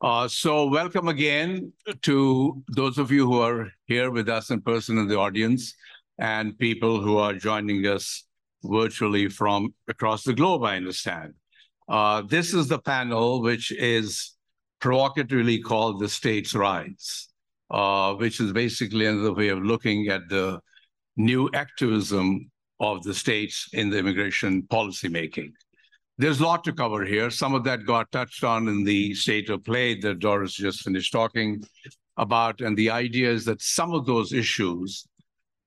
Uh, so welcome again to those of you who are here with us in person in the audience and people who are joining us virtually from across the globe, I understand. Uh, this is the panel which is provocatively called the state's rights, uh, which is basically another way of looking at the new activism of the states in the immigration policy making. There's a lot to cover here. Some of that got touched on in the state of play that Doris just finished talking about. And the idea is that some of those issues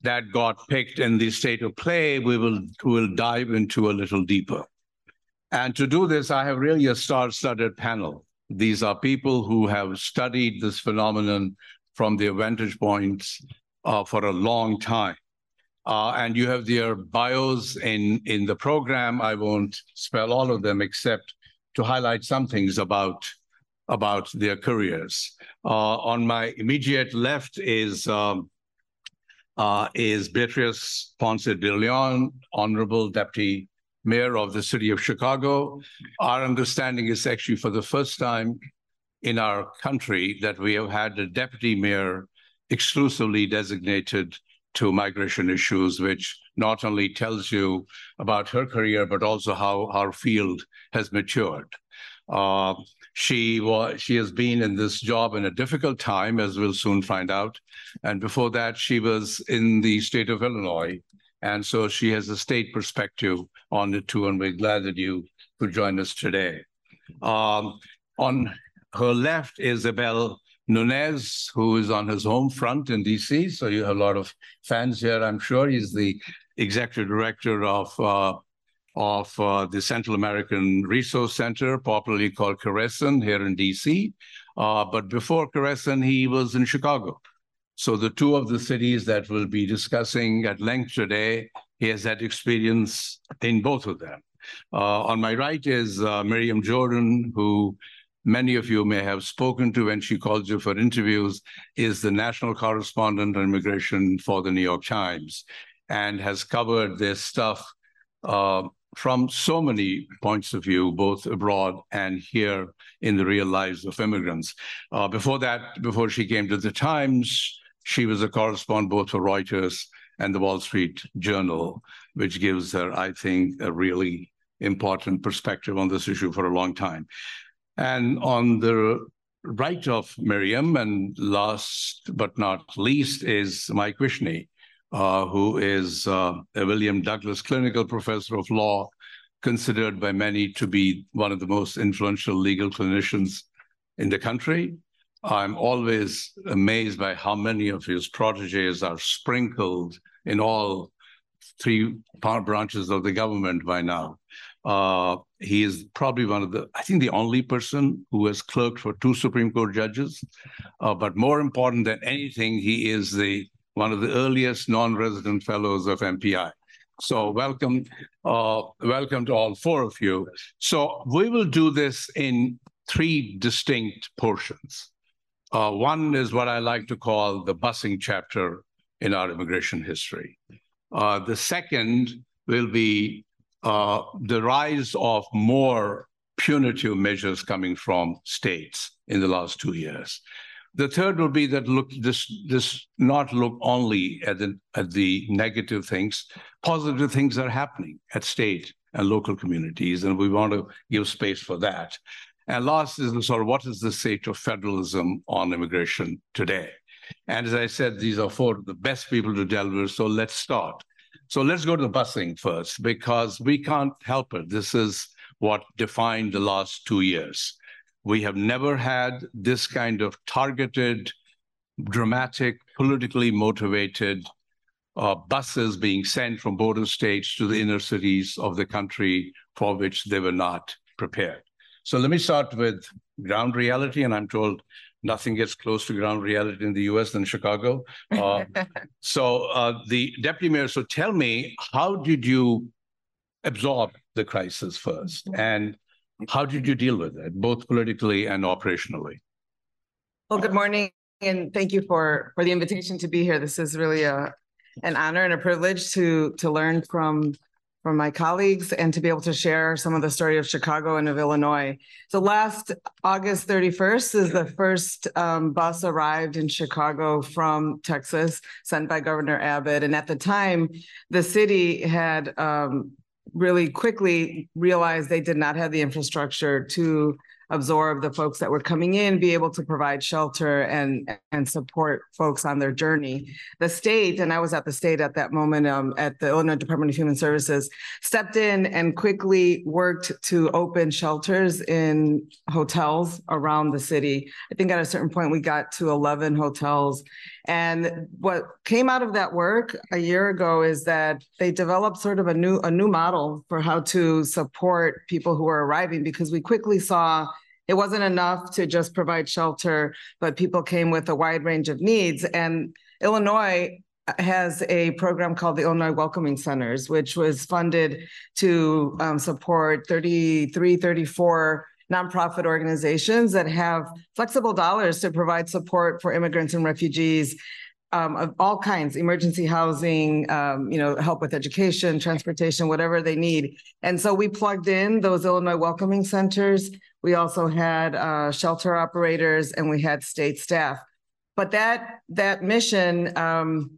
that got picked in the state of play, we will, will dive into a little deeper. And to do this, I have really a star-studded panel. These are people who have studied this phenomenon from their vantage points uh, for a long time. Uh, and you have their bios in, in the program. I won't spell all of them except to highlight some things about, about their careers. Uh, on my immediate left is, um, uh, is Beatriz Ponce de Leon, Honorable Deputy Mayor of the City of Chicago. Our understanding is actually for the first time in our country that we have had a deputy mayor exclusively designated to migration issues, which not only tells you about her career, but also how our field has matured. Uh, she was she has been in this job in a difficult time, as we'll soon find out. And before that, she was in the state of Illinois, and so she has a state perspective on it too. And we're glad that you could join us today. Um, on her left, is Abel Nunez, who is on his home front in DC. So you have a lot of fans here, I'm sure. He's the executive director of uh, of uh, the Central American Resource Center, popularly called CARECEN, here in DC. Uh, but before CARECEN, he was in Chicago. So the two of the cities that we'll be discussing at length today, he has had experience in both of them. Uh, on my right is uh, Miriam Jordan, who many of you may have spoken to when she calls you for interviews, is the national correspondent on immigration for the New York Times and has covered this stuff uh, from so many points of view, both abroad and here in the real lives of immigrants. Uh, before that, before she came to the Times, she was a correspondent both for Reuters and the Wall Street Journal, which gives her, I think, a really important perspective on this issue for a long time. And on the right of Miriam, and last but not least, is Mike Wishnie, uh, who is uh, a William Douglas Clinical Professor of Law, considered by many to be one of the most influential legal clinicians in the country. I'm always amazed by how many of his proteges are sprinkled in all three branches of the government by now. Uh, he is probably one of the, I think, the only person who has clerked for two Supreme Court judges. Uh, but more important than anything, he is the one of the earliest non-resident fellows of MPI. So welcome, uh, welcome to all four of you. So we will do this in three distinct portions. Uh, one is what I like to call the busing chapter in our immigration history. Uh, the second will be uh, the rise of more punitive measures coming from states in the last two years. The third will be that look this this not look only at the at the negative things, positive things are happening at state and local communities, and we want to give space for that. And last is the sort of what is the state of federalism on immigration today? And as I said, these are four of the best people to delve with. So let's start. So let's go to the busing first, because we can't help it. This is what defined the last two years. We have never had this kind of targeted, dramatic, politically motivated uh, buses being sent from border states to the inner cities of the country for which they were not prepared. So let me start with ground reality, and I'm told nothing gets close to ground reality in the US than Chicago. Uh, so uh, the deputy mayor, so tell me, how did you absorb the crisis first? And how did you deal with it, both politically and operationally? Well, good morning, and thank you for, for the invitation to be here. This is really a, an honor and a privilege to, to learn from from my colleagues and to be able to share some of the story of Chicago and of Illinois. So last August 31st is the first um, bus arrived in Chicago from Texas, sent by Governor Abbott. And at the time, the city had um, really quickly realized they did not have the infrastructure to absorb the folks that were coming in, be able to provide shelter and and support folks on their journey. The state, and I was at the state at that moment um, at the Illinois Department of Human Services, stepped in and quickly worked to open shelters in hotels around the city. I think at a certain point we got to 11 hotels. And what came out of that work a year ago is that they developed sort of a new a new model for how to support people who are arriving because we quickly saw it wasn't enough to just provide shelter, but people came with a wide range of needs. And Illinois has a program called the Illinois Welcoming Centers, which was funded to um, support 33, 34 nonprofit organizations that have flexible dollars to provide support for immigrants and refugees um, of all kinds, emergency housing, um, you know, help with education, transportation, whatever they need. And so we plugged in those Illinois Welcoming Centers. We also had uh, shelter operators and we had state staff. But that that mission um,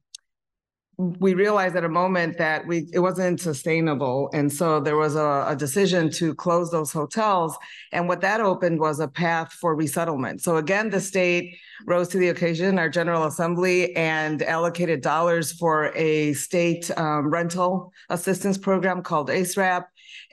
we realized at a moment that we it wasn't sustainable. And so there was a, a, decision to close those hotels. And what that opened was a path for resettlement. So again the state rose to the occasion our general assembly and allocated dollars for a state um, rental assistance program called acrap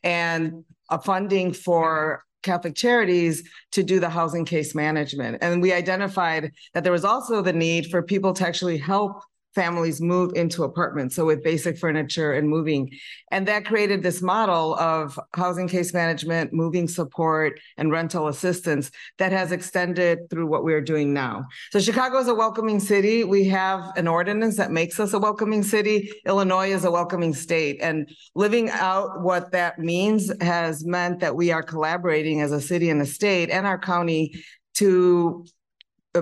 and a funding for Catholic Charities to do the housing case management. And we identified that there was also the need for people to actually help families move into apartments. So with basic furniture and moving. And that created this model of housing case management, moving support, and rental assistance that has extended through what we are doing now. So Chicago is a welcoming city. We have an ordinance that makes us a welcoming city. Illinois is a welcoming state. And living out what that means has meant that we are collaborating as a city and a state and our county to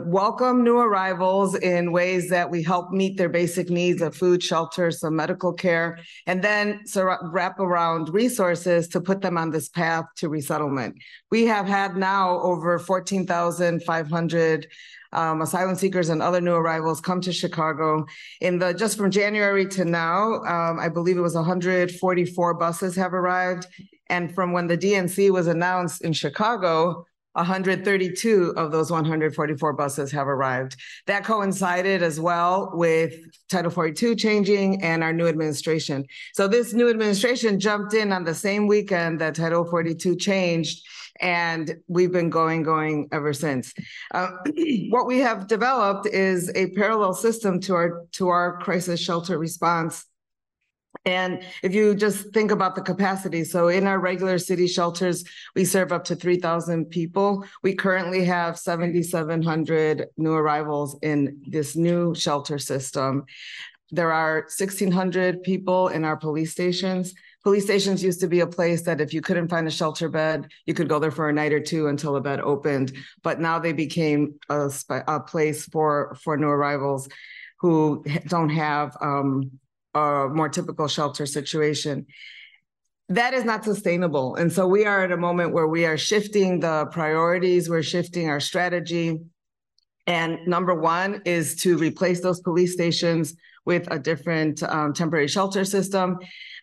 welcome new arrivals in ways that we help meet their basic needs of food, shelter, some medical care, and then wrap around resources to put them on this path to resettlement. We have had now over 14,500 um, asylum seekers and other new arrivals come to Chicago. In the just from January to now, um, I believe it was 144 buses have arrived. And from when the DNC was announced in Chicago, 132 of those 144 buses have arrived. That coincided as well with Title 42 changing and our new administration. So this new administration jumped in on the same weekend that Title 42 changed and we've been going, going ever since. Uh, what we have developed is a parallel system to our to our crisis shelter response and if you just think about the capacity, so in our regular city shelters, we serve up to 3,000 people. We currently have 7,700 new arrivals in this new shelter system. There are 1,600 people in our police stations. Police stations used to be a place that if you couldn't find a shelter bed, you could go there for a night or two until a bed opened. But now they became a, a place for, for new arrivals who don't have um, a more typical shelter situation. That is not sustainable. And so we are at a moment where we are shifting the priorities, we're shifting our strategy. And number one is to replace those police stations with a different um, temporary shelter system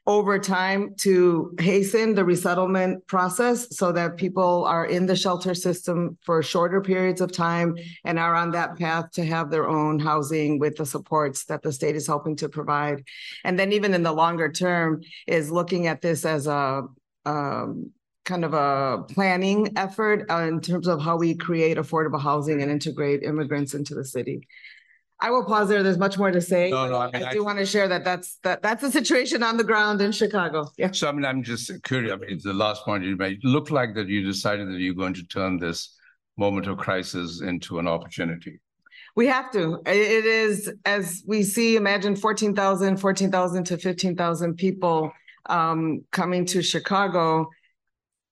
over time to hasten the resettlement process so that people are in the shelter system for shorter periods of time and are on that path to have their own housing with the supports that the state is helping to provide. And then even in the longer term is looking at this as a um, kind of a planning effort uh, in terms of how we create affordable housing and integrate immigrants into the city. I will pause there. There's much more to say. No, no, I mean, I I- do want to share that that's, that, that's the situation on the ground in Chicago. Yeah. So I mean, I'm just curious, I mean, the last point you made, It looked like that you decided that you're going to turn this moment of crisis into an opportunity. We have to. It is, as we see, imagine 14,000, 14,000 to 15,000 people um, coming to Chicago.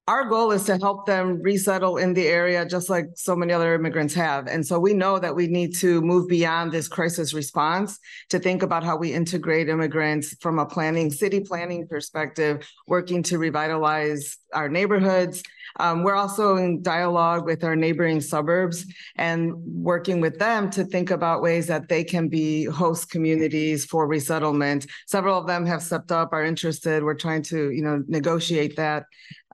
Our goal is to help them resettle in the area just like so many other immigrants have. And so we know that we need to move beyond this crisis response to think about how we integrate immigrants from a planning, city planning perspective, working to revitalize our neighborhoods. Um, we're also in dialogue with our neighboring suburbs and working with them to think about ways that they can be host communities for resettlement. Several of them have stepped up, are interested. We're trying to, you know, negotiate that.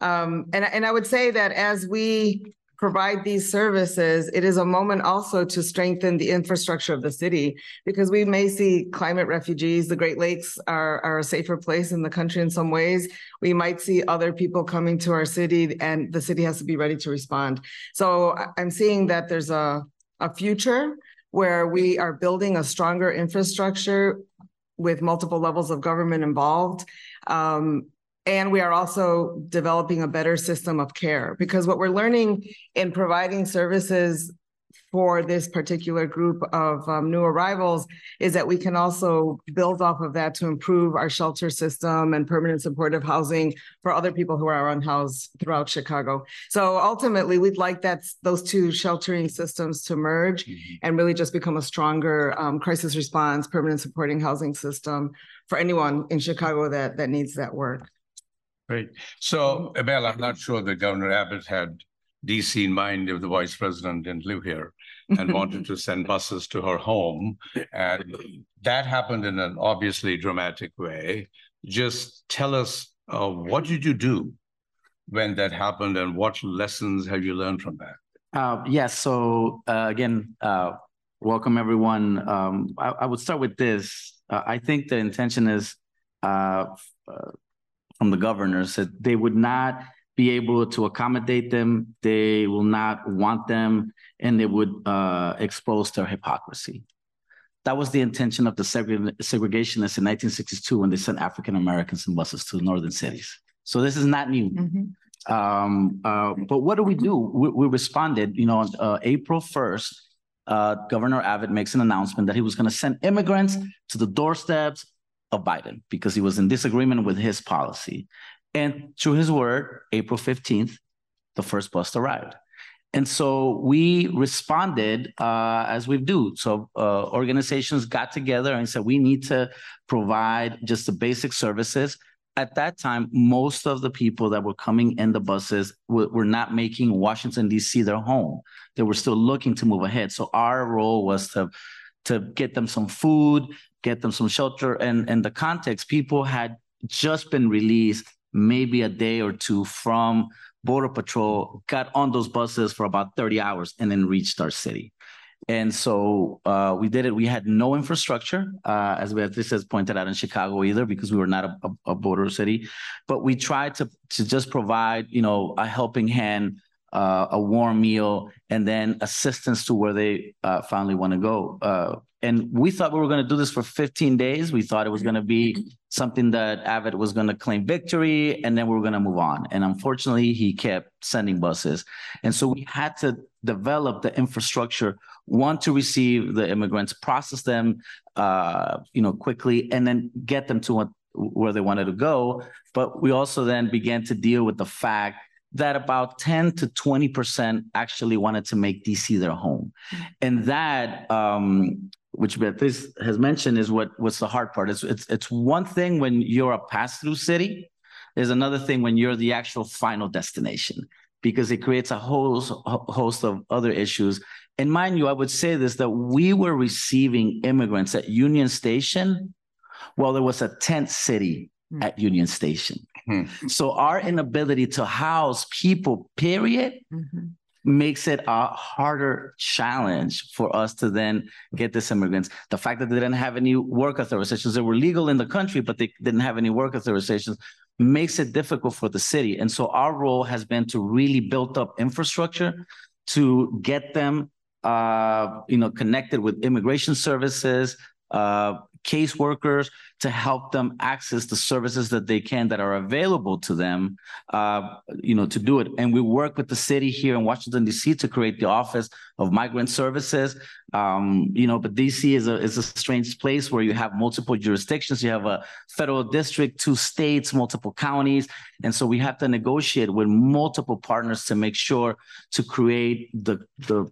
Um, and, and I would say that as we provide these services, it is a moment also to strengthen the infrastructure of the city because we may see climate refugees. The Great Lakes are, are a safer place in the country in some ways. We might see other people coming to our city and the city has to be ready to respond. So I'm seeing that there's a, a future where we are building a stronger infrastructure with multiple levels of government involved. Um, and we are also developing a better system of care because what we're learning in providing services for this particular group of um, new arrivals is that we can also build off of that to improve our shelter system and permanent supportive housing for other people who are unhoused throughout Chicago. So ultimately, we'd like that those two sheltering systems to merge mm-hmm. and really just become a stronger um, crisis response, permanent supporting housing system for anyone in Chicago that that needs that work. Great. So, Abel, I'm not sure that Governor Abbott had DC in mind if the vice president didn't live here and wanted to send buses to her home. And that happened in an obviously dramatic way. Just tell us uh, what did you do when that happened and what lessons have you learned from that? Uh, yes. Yeah, so, uh, again, uh, welcome everyone. Um, I, I, would start with this. Uh, I think the intention is uh, from the governors that they would not be able to accommodate them. They will not want them, and they would uh, expose their hypocrisy. That was the intention of the segre- segregationists in 1962 when they sent African Americans in buses to northern cities. So this is not new. Mm-hmm. Um, uh, but what do we do? We, we responded. You know, on uh, April 1st, uh, Governor Abbott makes an announcement that he was going to send immigrants to the doorsteps of Biden because he was in disagreement with his policy. And to his word, April 15th, the first bus arrived. And so we responded uh, as we do. So uh, organizations got together and said, we need to provide just the basic services. At that time, most of the people that were coming in the buses were not making Washington, D.C. their home. They were still looking to move ahead. So our role was to to get them some food, get them some shelter. And and the context, people had just been released maybe a day or two from Border Patrol, got on those buses for about 30 hours and then reached our city. And so uh, we did it. We had no infrastructure, uh, as Beatriz has pointed out in Chicago either, because we were not a, a, border city. But we tried to to just provide, you know, a helping hand, uh, a warm meal, and then assistance to where they uh, finally want to go. Uh, and we thought we were going to do this for 15 days. We thought it was going to be something that Abbott was going to claim victory and then we were going to move on. And unfortunately, he kept sending buses. And so we had to develop the infrastructure, one to receive the immigrants, process them, uh, you know, quickly, and then get them to where they wanted to go. But we also then began to deal with the fact that about 10 to 20% actually wanted to make DC their home. And that um, which Beatriz has mentioned is what what's the hard part. It's it's it's one thing when you're a pass-through city. There's another thing when you're the actual final destination because it creates a whole host of other issues. And mind you, I would say this that we were receiving immigrants at Union Station while there was a tent city mm. at Union Station. Mm-hmm. So our inability to house people, period, mm-hmm makes it a harder challenge for us to then get these immigrants. The fact that they didn't have any work authorizations, they were legal in the country, but they didn't have any work authorizations, makes it difficult for the city. And so our role has been to really build up infrastructure to get them, uh, you know, connected with immigration services, uh, caseworkers to help them access the services that they can that are available to them, uh, you know, to do it. And we work with the city here in Washington D.C. to create the Office of Migrant Services. Um, you know, but D.C. is a is a strange place where you have multiple jurisdictions. You have a federal district, two states, multiple counties, and so we have to negotiate with multiple partners to make sure to create the the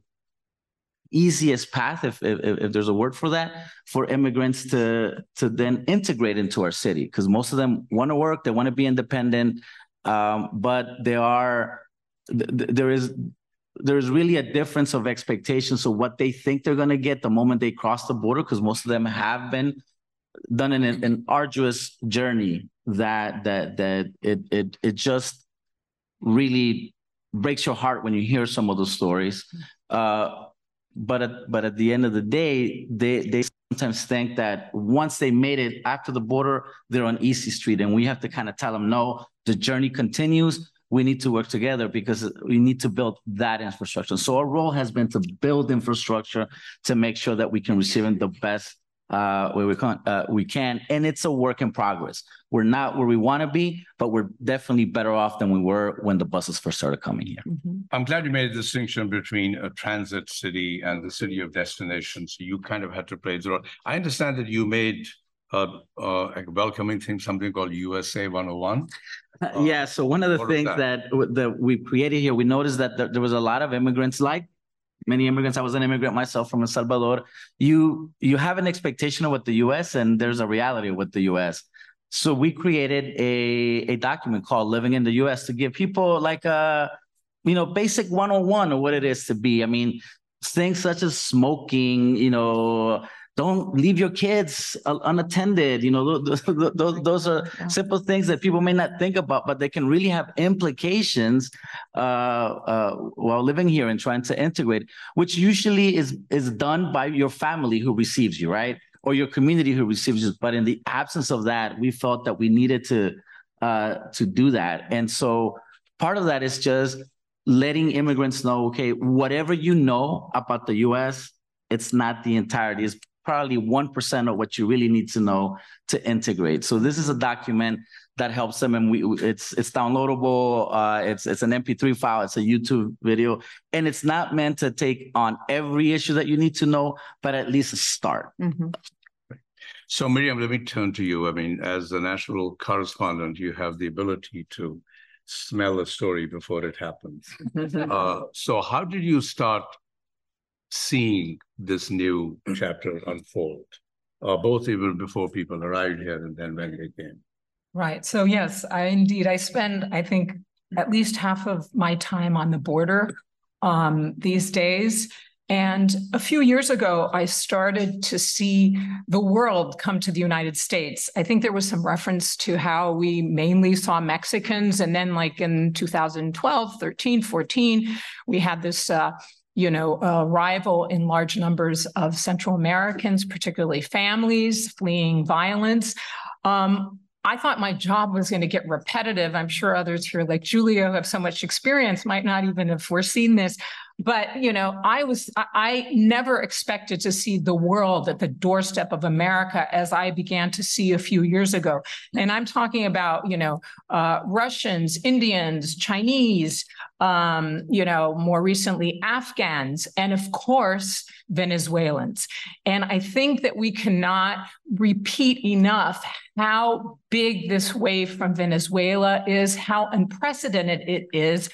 easiest path, if, if, if there's a word for that, for immigrants to, to then integrate into our city. Because most of them want to work, they want to be independent, um, but there are, th- th- there is, there's really a difference of expectations of what they think they're going to get the moment they cross the border, because most of them have been done in an, an arduous journey that that that it it it just really breaks your heart when you hear some of those stories. Uh, but at, but at the end of the day, they they sometimes think that once they made it after the border, they're on easy street, and we have to kind of tell them no. The journey continues. We need to work together because we need to build that infrastructure. So our role has been to build infrastructure to make sure that we can receive the best uh, where we can, uh, we can, and it's a work in progress. We're not where we want to be, but we're definitely better off than we were when the buses first started coming here. Mhm. I'm glad you made a distinction between a transit city and the city of destination. So you kind of had to play the role. I understand that you made uh, uh, a welcoming thing, something called USA 101. Uh, yeah. So one of the things that? that that we created here, we noticed that there, there was a lot of immigrants, like many immigrants. I was an immigrant myself from El Salvador. You you have an expectation of what the U.S. and there's a reality of what the U.S. So we created a a document called "Living in the U.S." to give people like a you know basic 101 of what it is to be. I mean, things such as smoking, you know. Don't leave your kids uh, unattended. You know, those, those, those are simple things that people may not think about, but they can really have implications uh, uh, while living here and trying to integrate, which usually is is done by your family who receives you, right, or your community who receives you. But in the absence of that, we felt that we needed to uh, to do that, and so part of that is just letting immigrants know, okay, whatever you know about the U.S., it's not the entirety. It's probably one percent of what you really need to know to integrate. So this is a document that helps them, and we it's it's downloadable. Uh, it's it's an MP3 file. It's a YouTube video, and it's not meant to take on every issue that you need to know, but at least a start. Mhm. So Miriam, let me turn to you. I mean, as a national correspondent, you have the ability to smell a story before it happens. Uh, so how did you start seeing this new chapter unfold? Uh, both even before people arrived here and then when they came. Right. So yes, I indeed, I spend, I think, at least half of my time on the border um, these days. And a few years ago, I started to see the world come to the United States. I think there was some reference to how we mainly saw Mexicans. And then, like in 2012, 13, 14, we had this. Uh, you know, arrival in large numbers of Central Americans, particularly families fleeing violence. Um, I thought my job was going to get repetitive. I'm sure others here, like Julia, who have so much experience, might not even have foreseen this. But you know, I was I, never expected to see the world at the doorstep of America as I began to see a few years ago. And I'm talking about you know uh, Russians, Indians, Chinese, um, you know, more recently Afghans, and of course Venezuelans. And I think that we cannot repeat enough how big this wave from Venezuela is, how unprecedented it is,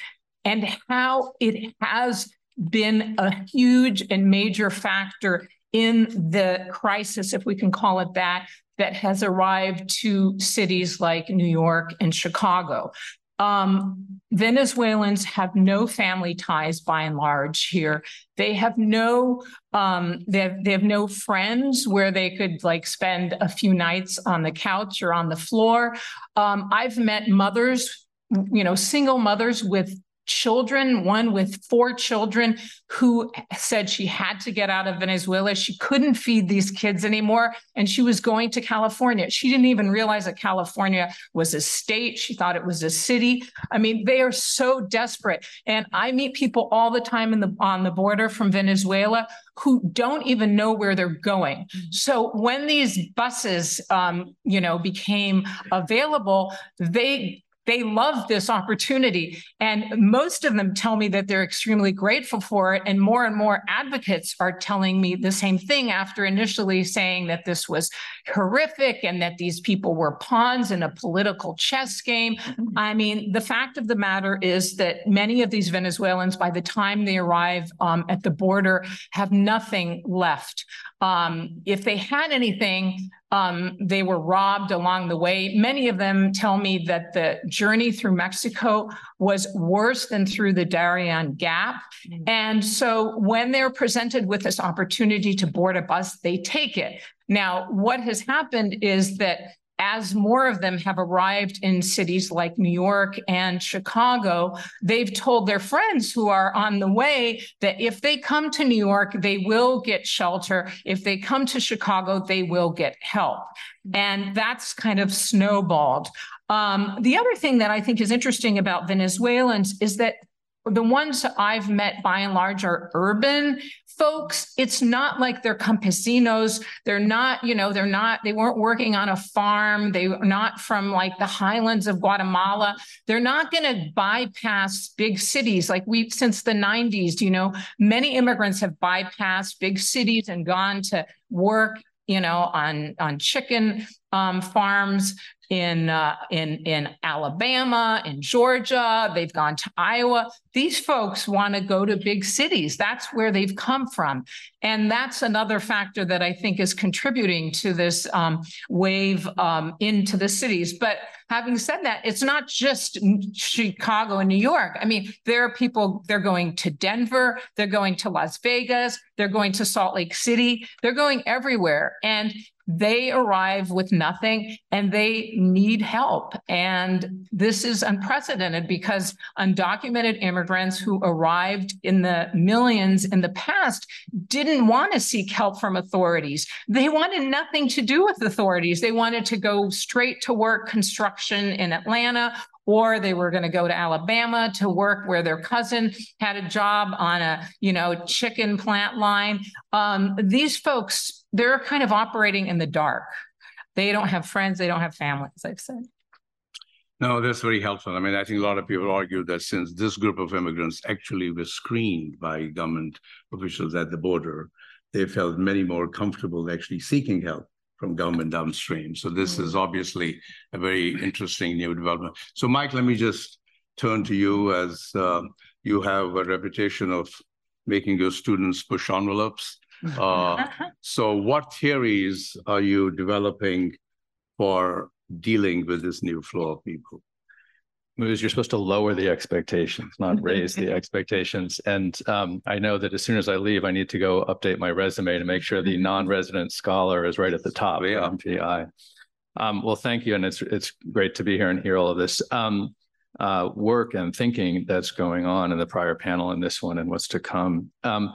and how it has been a huge and major factor in the crisis, if we can call it that, that has arrived to cities like New York and Chicago. Um, Venezuelans have no family ties by and large here. They have no um, they have they have no friends where they could like spend a few nights on the couch or on the floor. Um, I've met mothers, you know, single mothers with children, one with four children, who said she had to get out of Venezuela. She couldn't feed these kids anymore, and she was going to California. She didn't even realize that California was a state. She thought it was a city. I mean, they are so desperate. And I meet people all the time in the on the border from Venezuela who don't even know where they're going. So when these buses, um, you know, became available, they they love this opportunity. And most of them tell me that they're extremely grateful for it. And more and more advocates are telling me the same thing after initially saying that this was horrific and that these people were pawns in a political chess game. I mean, the fact of the matter is that many of these Venezuelans, by the time they arrive um, at the border, have nothing left. Um, if they had anything, um, they were robbed along the way. Many of them tell me that the journey through Mexico was worse than through the Darien Gap. Mm-hmm. And so when they're presented with this opportunity to board a bus, they take it. Now, what has happened is that as more of them have arrived in cities like New York and Chicago, they've told their friends who are on the way that if they come to New York, they will get shelter. If they come to Chicago, they will get help. And that's kind of snowballed. Um, the other thing that I think is interesting about Venezuelans is that the ones I've met by and large are urban folks. It's not like they're campesinos. They're not, you know, they're not, they weren't working on a farm. They are not from like the highlands of Guatemala. They're not going to bypass big cities like we've since the 90s. You know, many immigrants have bypassed big cities and gone to work you know, on on chicken um, farms in uh, in in Alabama, in Georgia. They've gone to Iowa. These folks want to go to big cities. That's where they've come from, and that's another factor that I think is contributing to this um, wave um, into the cities. But having said that, it's not just Chicago and New York. I mean, there are people. They're going to Denver. They're going to Las Vegas. They're going to Salt Lake City. They're going everywhere, and they arrive with nothing and they need help. And this is unprecedented because undocumented immigrants who arrived in the millions in the past didn't want to seek help from authorities. They wanted nothing to do with authorities. They wanted to go straight to work construction in Atlanta or they were going to go to Alabama to work where their cousin had a job on a, you know, chicken plant line. Um, these folks they're kind of operating in the dark. They don't have friends, they don't have families, I've said. No, that's very helpful. I mean, I think a lot of people argue that since this group of immigrants actually was screened by government officials at the border, they felt many more comfortable actually seeking help from government downstream. So this is obviously a very interesting new development. So, Mike, let me just turn to you as uh, you have a reputation of making your students push envelopes. Uh, so what theories are you developing for dealing with this new flow of people? Muz, you're supposed to lower the expectations, not raise the expectations. And um, I know that as soon as I leave, I need to go update my resume to make sure the non-resident scholar is right at the top yeah. of MPI. Um, well, thank you, and it's it's great to be here and hear all of this um, uh, work and thinking that's going on in the prior panel and this one and what's to come. Um,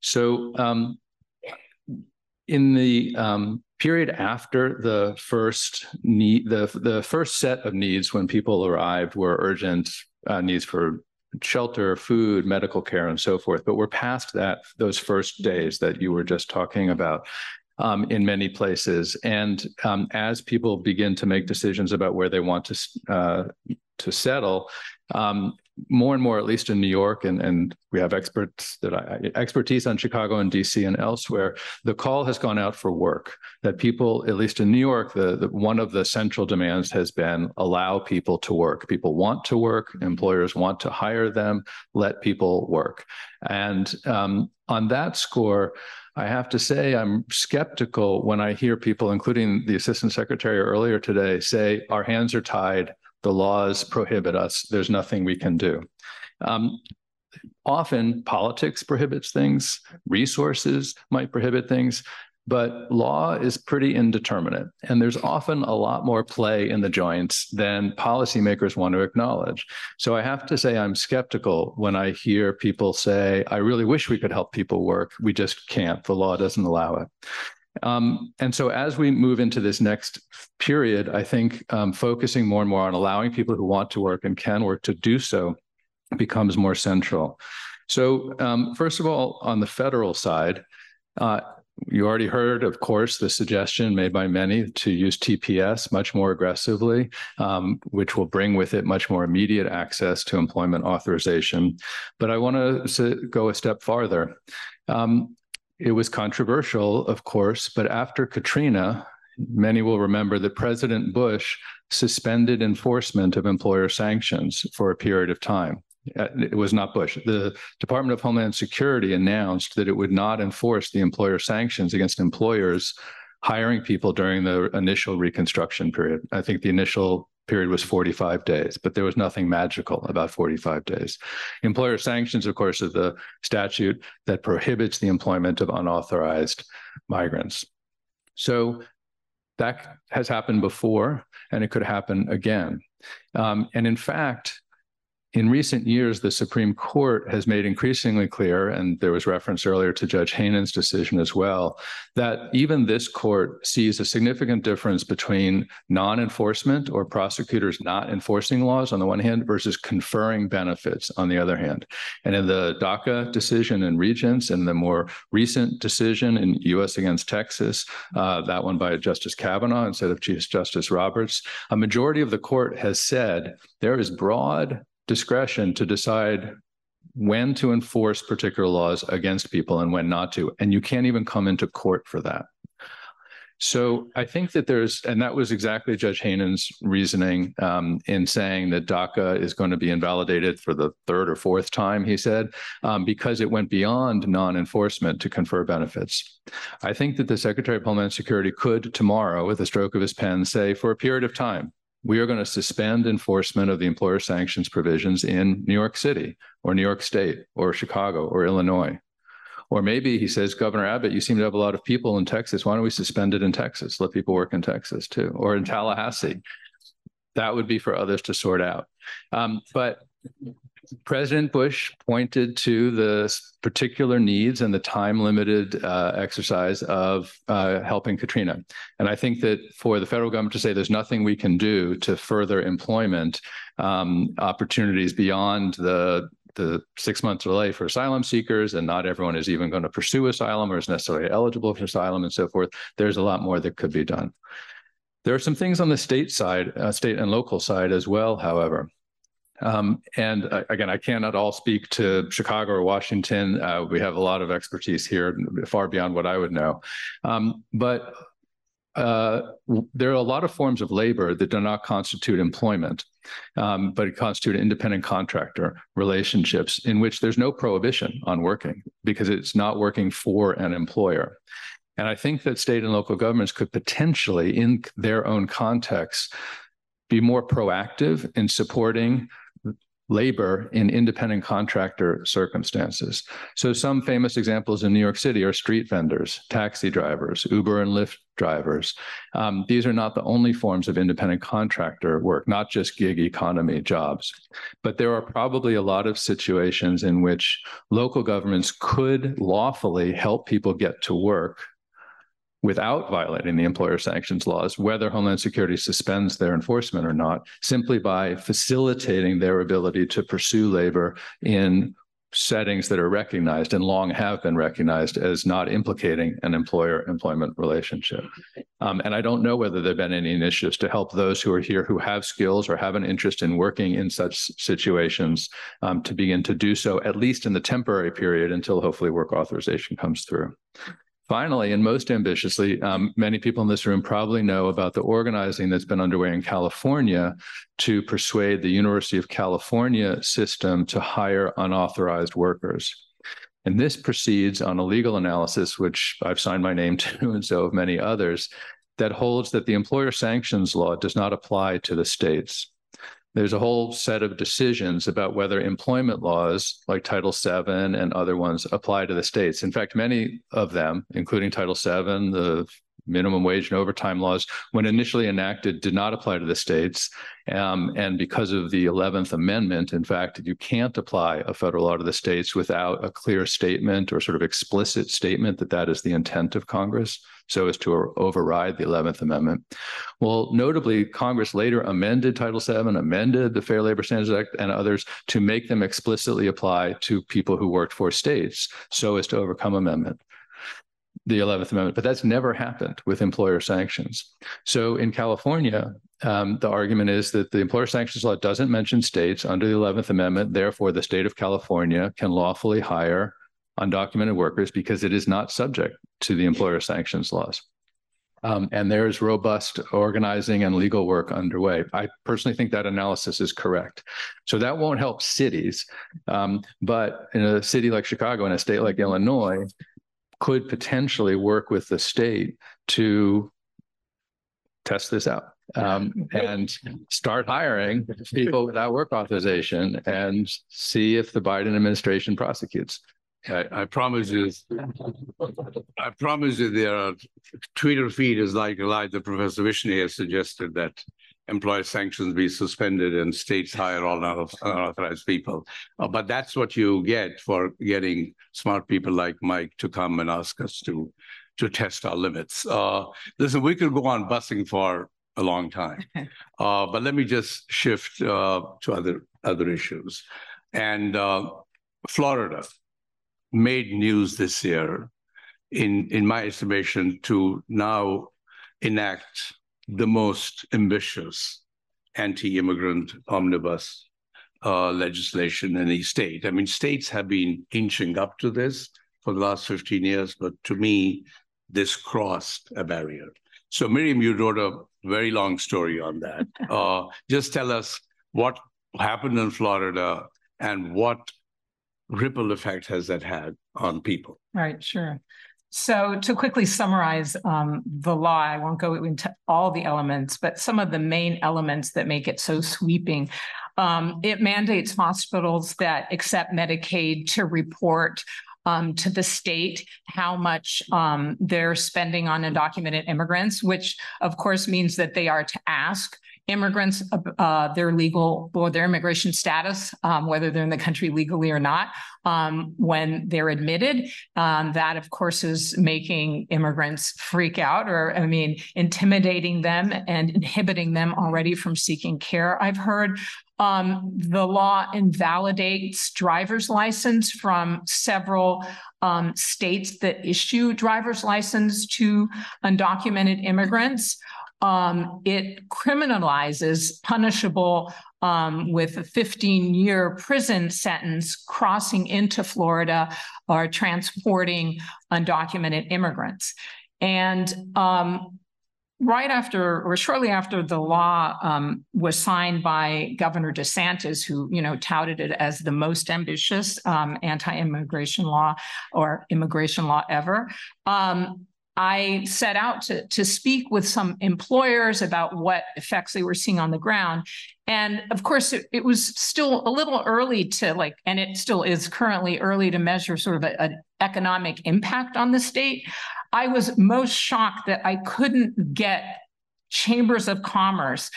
so um, in the um, period after the first need, the the first set of needs when people arrived were urgent uh, needs for shelter, food, medical care, and so forth. But we're past that those first days that you were just talking about. Um, in many places, and um, as people begin to make decisions about where they want to uh, to settle, um, more and more, at least in New York, and, and we have experts that I, expertise on Chicago and DC and elsewhere. The call has gone out for work. That people, at least in New York, the, the one of the central demands has been allow people to work. People want to work. Employers want to hire them. Let people work. And um, on that score. I have to say, I'm skeptical when I hear people, including the assistant secretary earlier today, say our hands are tied the laws prohibit us. There's nothing we can do. Um, often politics prohibits things, resources might prohibit things. but law is pretty indeterminate. And there's often a lot more play in the joints than policymakers want to acknowledge. So I have to say, I'm skeptical when I hear people say, I really wish we could help people work. We just can't. The law doesn't allow it. Um, and so as we move into this next period, I think um, focusing more and more on allowing people who want to work and can work to do so becomes more central. So um, first of all, on the federal side, uh, you already heard, of course, the suggestion made by many to use TPS much more aggressively, um, which will bring with it much more immediate access to employment authorization. But I want to go a step farther. Um, it was controversial, of course, but after Katrina, many will remember that President Bush suspended enforcement of employer sanctions for a period of time. Uh, it was not Bush. The Department of Homeland Security announced that it would not enforce the employer sanctions against employers hiring people during the initial reconstruction period. I think the initial period was 45 days, but there was nothing magical about 45 days. Employer sanctions, of course, is the statute that prohibits the employment of unauthorized migrants. So that has happened before, and it could happen again. Um, and in fact, in recent years, the Supreme Court has made increasingly clear, and there was reference earlier to Judge Hanen's decision as well, that even this court sees a significant difference between non enforcement or prosecutors not enforcing laws on the one hand versus conferring benefits on the other hand. And in the DACA decision in Regents and the more recent decision in U.S. against Texas, uh, that one by Justice Kavanaugh instead of Chief Justice Roberts, a majority of the court has said there is broad discretion to decide when to enforce particular laws against people and when not to. And you can't even come into court for that. So I think that there's, and that was exactly Judge Hanen's reasoning um, in saying that DACA is going to be invalidated for the third or fourth time, he said, um, because it went beyond non enforcement to confer benefits. I think that the Secretary of Homeland Security could tomorrow, with a stroke of his pen, say for a period of time, we are going to suspend enforcement of the employer sanctions provisions in New York City or New York State or Chicago or Illinois. Or maybe he says, Governor Abbott, you seem to have a lot of people in Texas. Why don't we suspend it in Texas? Let people work in Texas too, or in Tallahassee. That would be for others to sort out. Um, but President Bush pointed to the particular needs and the time limited uh, exercise of uh, helping Katrina. And I think that for the federal government to say there's nothing we can do to further employment um, opportunities beyond the the six month delay for asylum seekers, and not everyone is even going to pursue asylum or is necessarily eligible for asylum and so forth. There's a lot more that could be done. There are some things on the state side, uh, state and local side as well, however. Um, and uh, again, I cannot all speak to Chicago or Washington. Uh, we have a lot of expertise here, far beyond what I would know. Um, but uh, there are a lot of forms of labor that do not constitute employment, um, but constitute independent contractor relationships in which there's no prohibition on working because it's not working for an employer. And I think that state and local governments could potentially, in their own context, be more proactive in supporting labor in independent contractor circumstances. So some famous examples in New York City are street vendors, taxi drivers, Uber and Lyft drivers. Um, these are not the only forms of independent contractor work, not just gig economy jobs. But there are probably a lot of situations in which local governments could lawfully help people get to work without violating the employer sanctions laws, whether Homeland Security suspends their enforcement or not, simply by facilitating their ability to pursue labor in settings that are recognized and long have been recognized as not implicating an employer employment relationship. Um, and I don't know whether there have been any initiatives to help those who are here who have skills or have an interest in working in such situations um, to begin to do so, at least in the temporary period until hopefully work authorization comes through. Finally, and most ambitiously, um, many people in this room probably know about the organizing that's been underway in California to persuade the University of California system to hire unauthorized workers. And this proceeds on a legal analysis, which I've signed my name to, and so have many others, that holds that the employer sanctions law does not apply to the states there's a whole set of decisions about whether employment laws like Title VII and other ones apply to the states. In fact, many of them, including Title VII, the minimum wage and overtime laws, when initially enacted, did not apply to the states. Um, and because of the 11th Amendment, in fact, you can't apply a federal law to the states without a clear statement or sort of explicit statement that that is the intent of Congress so as to override the 11th Amendment. Well, notably, Congress later amended Title VII, amended the Fair Labor Standards Act and others to make them explicitly apply to people who worked for states so as to overcome amendment the 11th Amendment, but that's never happened with employer sanctions. So in California, um, the argument is that the employer sanctions law doesn't mention states under the 11th Amendment. Therefore, the state of California can lawfully hire undocumented workers because it is not subject to the employer sanctions laws. Um, and there is robust organizing and legal work underway. I personally think that analysis is correct. So that won't help cities. Um, but in a city like Chicago, in a state like Illinois, could potentially work with the state to test this out um, and start hiring people without work authorization and see if the Biden administration prosecutes. I, I promise you, I promise you, their Twitter feed is like like the Professor Wishnie has suggested that employer sanctions be suspended and states hire all unauthorized people. Uh, but that's what you get for getting smart people like Mike to come and ask us to to test our limits. Uh, listen, we could go on busing for a long time, uh, but let me just shift uh, to other other issues. And uh, Florida made news this year, in in my estimation, to now enact the most ambitious anti-immigrant omnibus uh, legislation in the state. I mean, states have been inching up to this for the last 15 years, but to me, this crossed a barrier. So, Miriam, you wrote a very long story on that. Uh, just tell us what happened in Florida and what ripple effect has that had on people? Right, sure. So to quickly summarize um, the law, I won't go into all the elements, but some of the main elements that make it so sweeping. Um, it mandates hospitals that accept Medicaid to report um, to the state how much um, they're spending on undocumented immigrants, which of course means that they are to ask immigrants uh, their legal or their immigration status, um, whether they're in the country legally or not, um, when they're admitted. Um, that, of course, is making immigrants freak out or, I mean, intimidating them and inhibiting them already from seeking care. I've heard um, the law invalidates driver's license from several um, states that issue driver's license to undocumented immigrants. Um, it criminalizes punishable um, with a 15 year prison sentence crossing into Florida or transporting undocumented immigrants. And um, right after or shortly after the law um, was signed by Governor DeSantis, who you know touted it as the most ambitious um, anti-immigration law or immigration law ever. Um, I set out to, to speak with some employers about what effects they were seeing on the ground. And of course, it, it was still a little early to like, and it still is currently early to measure sort of an economic impact on the state. I was most shocked that I couldn't get chambers of commerce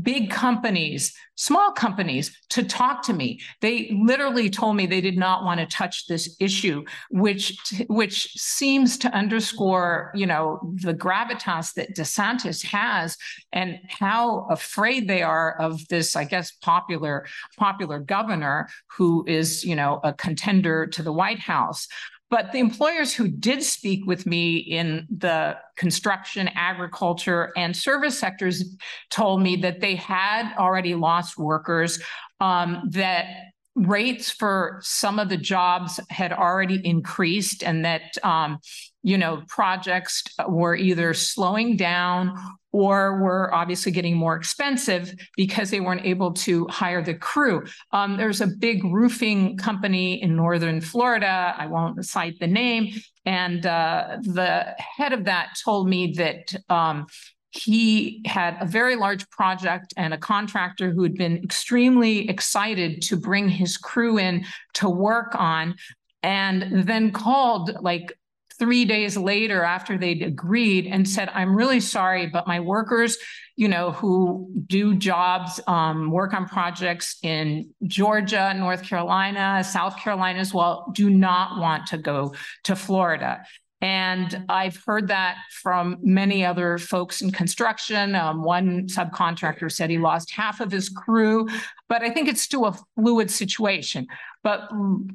big companies, small companies to talk to me. They literally told me they did not want to touch this issue, which which seems to underscore, you know, the gravitas that DeSantis has and how afraid they are of this, I guess, popular popular governor who is, you know, a contender to the White House. But the employers who did speak with me in the construction, agriculture, and service sectors told me that they had already lost workers, um, that rates for some of the jobs had already increased, and that um, you know projects were either slowing down or were obviously getting more expensive because they weren't able to hire the crew. Um, there's a big roofing company in northern Florida. I won't cite the name. And uh, the head of that told me that um, he had a very large project and a contractor who had been extremely excited to bring his crew in to work on and then called like three days later after they'd agreed and said, I'm really sorry, but my workers, you know, who do jobs, um, work on projects in Georgia, North Carolina, South Carolina as well, do not want to go to Florida. And I've heard that from many other folks in construction. Um, one subcontractor said he lost half of his crew, but I think it's still a fluid situation. But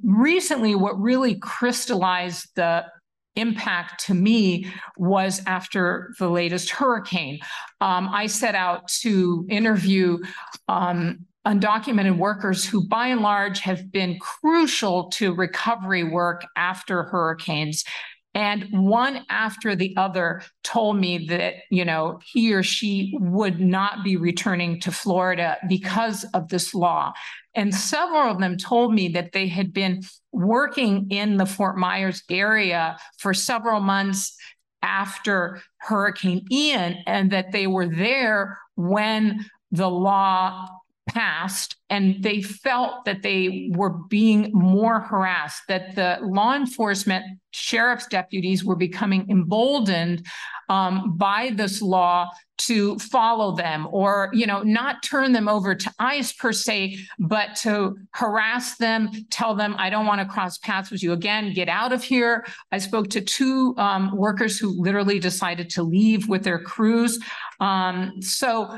recently, what really crystallized the impact to me was after the latest hurricane. Um, I set out to interview um, undocumented workers who, by and large, have been crucial to recovery work after hurricanes. And one after the other told me that, you know, he or she would not be returning to Florida because of this law. And several of them told me that they had been working in the Fort Myers area for several months after Hurricane Ian and that they were there when the law passed and they felt that they were being more harassed, that the law enforcement sheriff's deputies were becoming emboldened um, by this law to follow them or, you know, not turn them over to ICE per se, but to harass them, tell them, I don't want to cross paths with you again, get out of here. I spoke to two um, workers who literally decided to leave with their crews. Um, so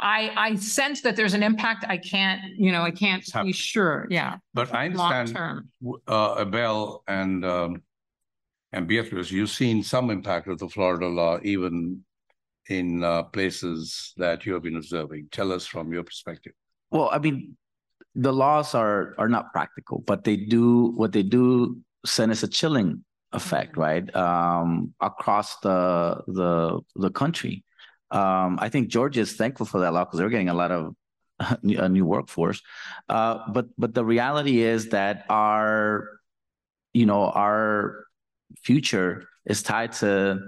I, I sense that there's an impact. I can't, you know, I can't be sure. Yeah. But I understand, term. w- uh, Abel and, um, and Beatriz, you've seen some impact of the Florida law even in, uh, places that you have been observing. Tell us from your perspective. Well, I mean, the laws are are not practical, but they do what they do send us a chilling effect, right? Um, across the the the country. Um, I think Georgia is thankful for that law because they're getting a lot of a new workforce. Uh, but but the reality is that our, you know, our future is tied to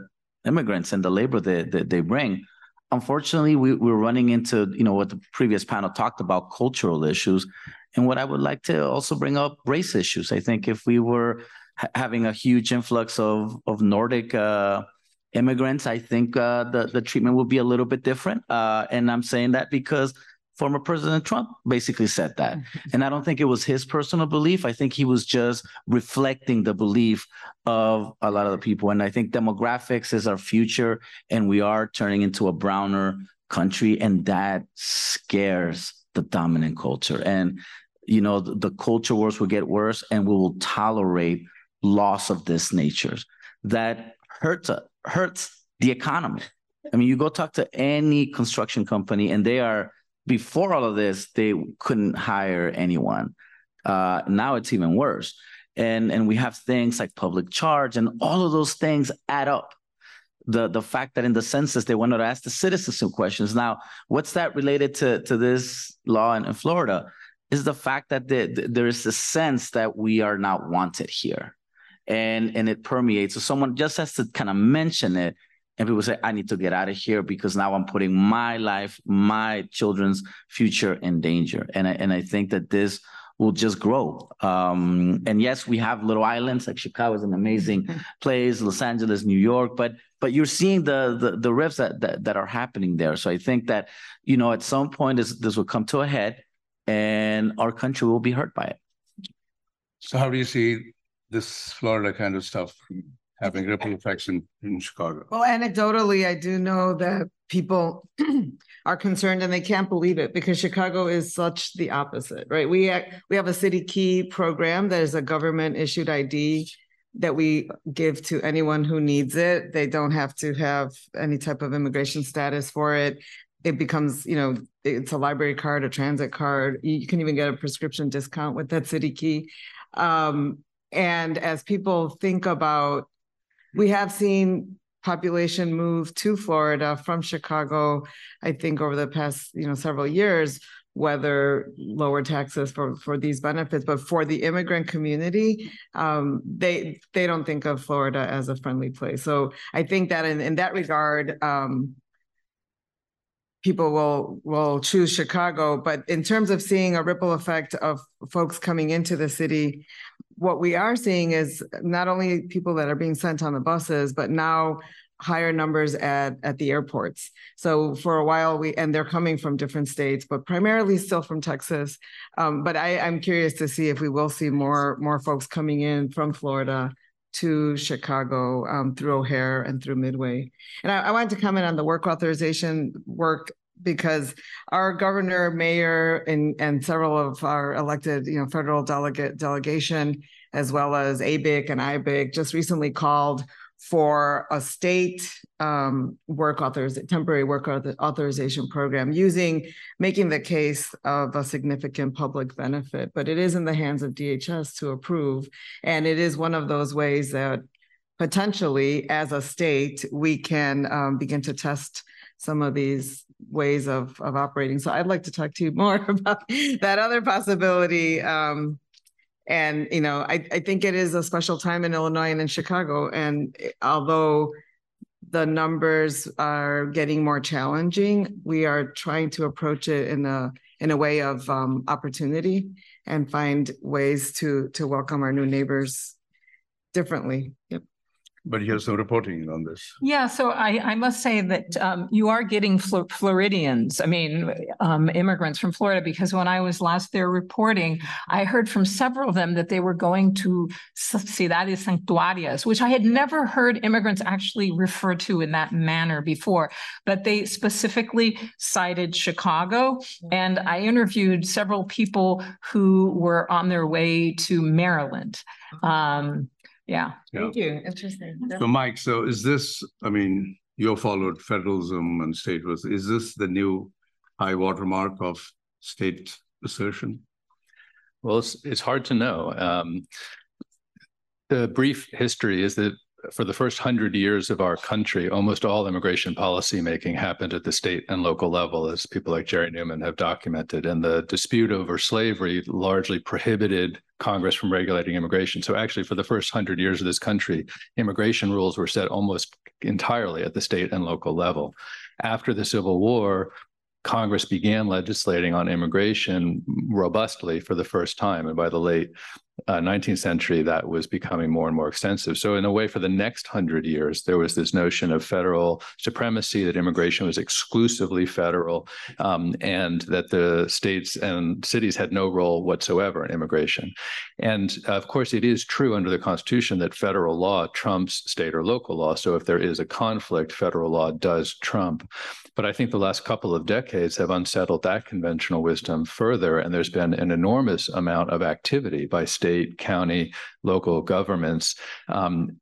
immigrants and the labor that, that they bring. Unfortunately, we, we're running into, you know, what the previous panel talked about, cultural issues. And what I would like to also bring up race issues. I think if we were ha- having a huge influx of of Nordic uh, immigrants, I think uh, the the treatment will be a little bit different. Uh, and I'm saying that because former President Trump basically said that, and I don't think it was his personal belief. I think he was just reflecting the belief of a lot of the people. And I think demographics is our future, and we are turning into a browner country, and that scares the dominant culture. And you know, the, the culture wars will get worse, and we will tolerate loss of this nature that hurts hurts the economy. I mean, you go talk to any construction company, and they are before all of this, they couldn't hire anyone. Uh, now it's even worse, and and we have things like public charge, and all of those things add up. The the fact that in the census they wanted to ask the citizens some questions. Now, what's that related to to this law in, in Florida? Is the fact that the, the, there is a sense that we are not wanted here and and it permeates. So someone just has to kind of mention it, and people say, "I need to get out of here because now I'm putting my life, my children's future in danger." And I, and I think that this will just grow. Um, and yes, we have little islands like Chicago is an amazing place, Los Angeles, New York, but but you're seeing the the, the rifts that, that that are happening there. So I think that you know at some point this this will come to a head, and our country will be hurt by it. So how do you see this Florida kind of stuff having ripple effects in, in Chicago? Well, anecdotally, I do know that people are concerned and they can't believe it because Chicago is such the opposite, right? We we have a city key program that is a government issued ID that we give to anyone who needs it. They don't have to have any type of immigration status for it. It becomes, you know, it's a library card, a transit card. You can even get a prescription discount with that city key. Um, and as people think about, we have seen population move to Florida from Chicago, I think over the past, you know, several years, whether lower taxes for, for these benefits, but for the immigrant community, um, they, they don't think of Florida as a friendly place. So I think that in, in that regard, um, people will will choose Chicago. But in terms of seeing a ripple effect of folks coming into the city, what we are seeing is not only people that are being sent on the buses, but now higher numbers at at the airports. So for a while we and they're coming from different states, but primarily still from Texas. Um, but I, I'm curious to see if we will see more more folks coming in from Florida to Chicago um, through O'Hare and through Midway. And I, I wanted to comment on the work authorization work because our governor, mayor, and and several of our elected, you know, federal delegate delegation, as well as ABIC and IBIC, just recently called for a state um, work authors temporary work authorization program using making the case of a significant public benefit but it is in the hands of dhs to approve. And it is one of those ways that potentially as a state we can um, begin to test some of these ways of of operating. So i'd like to talk to you more about that other possibility um, and, you know, I, I think it is a special time in Illinois and in Chicago. And although the numbers are getting more challenging, we are trying to approach it in a in a way of um, opportunity and find ways to to welcome our new neighbors differently. Yep. But here's some reporting on this. Yeah, so I, I must say that um, you are getting Floridians, I mean, um, immigrants from Florida, because when I was last there reporting, I heard from several of them that they were going to ciudades sanctuarias, which I had never heard immigrants actually refer to in that manner before. But they specifically cited Chicago. And I interviewed several people who were on their way to Maryland. Um, yeah. Thank you. Interesting. So Mike, so is this, I mean, you followed federalism and state was, is this the new high watermark of state assertion? Well, it's, it's hard to know. Um, the brief history is that for the first hundred years of our country, almost all immigration policy making happened at the state and local level, as people like Jerry Neuman have documented. And the dispute over slavery largely prohibited Congress from regulating immigration. So, actually, for the first hundred years of this country, immigration rules were set almost entirely at the state and local level. After the Civil War, Congress began legislating on immigration robustly for the first time. And by the late uh, 19th century, that was becoming more and more extensive. So, in a way, for the next hundred years, there was this notion of federal supremacy that immigration was exclusively federal, um, and that the states and cities had no role whatsoever in immigration. And uh, of course, it is true under the Constitution that federal law trumps state or local law. So, if there is a conflict, federal law does trump. But I think the last couple of decades have unsettled that conventional wisdom further, and there's been an enormous amount of activity by state state, county, local governments um,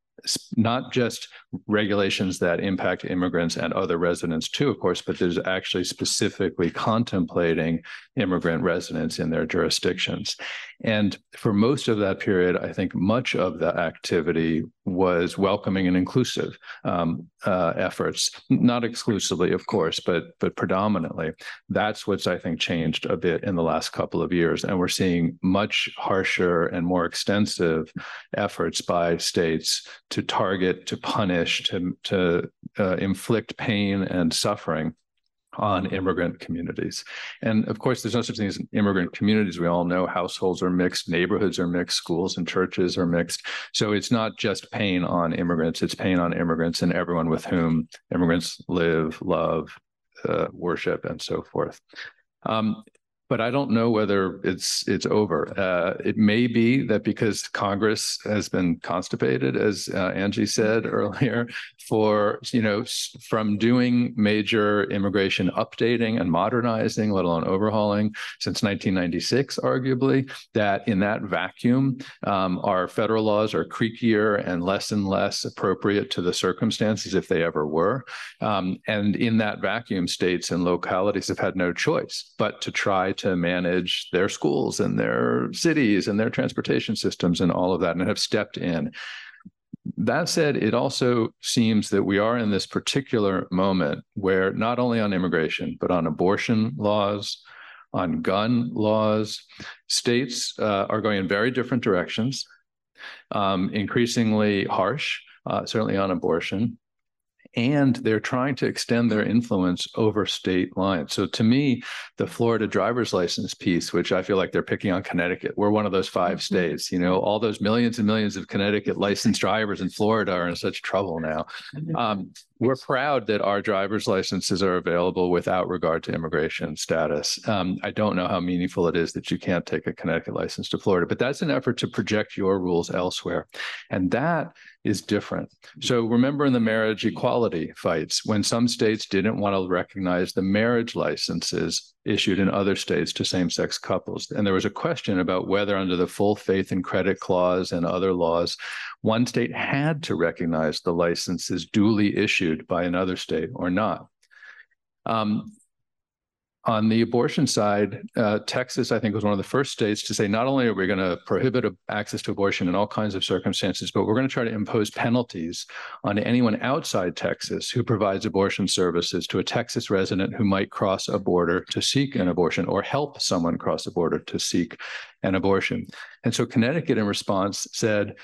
not just regulations that impact immigrants and other residents too, of course, but there's actually specifically contemplating immigrant residents in their jurisdictions. And for most of that period, I think much of the activity was welcoming and inclusive um, uh, efforts, not exclusively, of course, but but predominantly. That's what's I think changed a bit in the last couple of years, and we're seeing much harsher and more extensive efforts by states to target, to punish, to to uh, inflict pain and suffering on immigrant communities. And of course, there's no such thing as immigrant communities. We all know households are mixed, neighborhoods are mixed, schools and churches are mixed. So it's not just pain on immigrants, it's pain on immigrants and everyone with whom immigrants live, love, uh, worship, and so forth. Um, but I don't know whether it's it's over. Uh, it may be that because Congress has been constipated, as uh, Angie said earlier, for you know from doing major immigration updating and modernizing, let alone overhauling, since 1996, arguably, that in that vacuum, um, our federal laws are creakier and less and less appropriate to the circumstances if they ever were. Um, and in that vacuum, states and localities have had no choice but to try to manage their schools and their cities and their transportation systems and all of that and have stepped in. That said, it also seems that we are in this particular moment where not only on immigration, but on abortion laws, on gun laws, states uh, are going in very different directions, um, increasingly harsh, uh, certainly on abortion. And they're trying to extend their influence over state lines. So to me, the Florida driver's license piece, which I feel like they're picking on Connecticut, we're one of those 5 states. You know, all those millions and millions of Connecticut licensed drivers in Florida are in such trouble now. Um, we're proud that our driver's licenses are available without regard to immigration status. Um, I don't know how meaningful it is that you can't take a Connecticut license to Florida, but that's an effort to project your rules elsewhere. And that is different. So remember in the marriage equality fights, when some states didn't want to recognize the marriage licenses issued in other states to same-sex couples. And there was a question about whether under the full faith and credit clause and other laws, one state had to recognize the licenses duly issued by another state or not. Um, on the abortion side, uh, Texas, I think, was one of the first states to say not only are we going to prohibit access to abortion in all kinds of circumstances, but we're going to try to impose penalties on anyone outside Texas who provides abortion services to a Texas resident who might cross a border to seek an abortion or help someone cross a border to seek an abortion. And so Connecticut, in response, said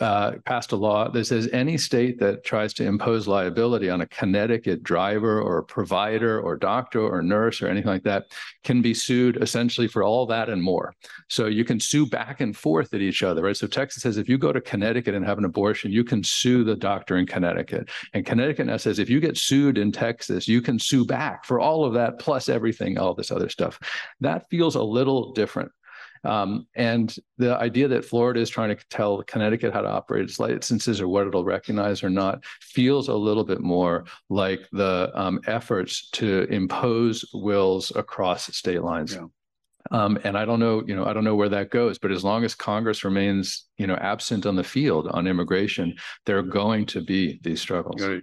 uh, passed a law that says any state that tries to impose liability on a Connecticut driver or provider or doctor or nurse or anything like that can be sued essentially for all that and more. So you can sue back and forth at each other, right? So Texas says if you go to Connecticut and have an abortion, you can sue the doctor in Connecticut. And Connecticut now says if you get sued in Texas, you can sue back for all of that plus everything, all this other stuff. That feels a little different. Um, and the idea that Florida is trying to tell Connecticut how to operate its licenses or what it'll recognize or not feels a little bit more like the um, efforts to impose wills across state lines. Yeah. Um, and I don't know, you know, I don't know where that goes, but as long as Congress remains, you know, absent on the field on immigration, there are going to be these struggles. Right.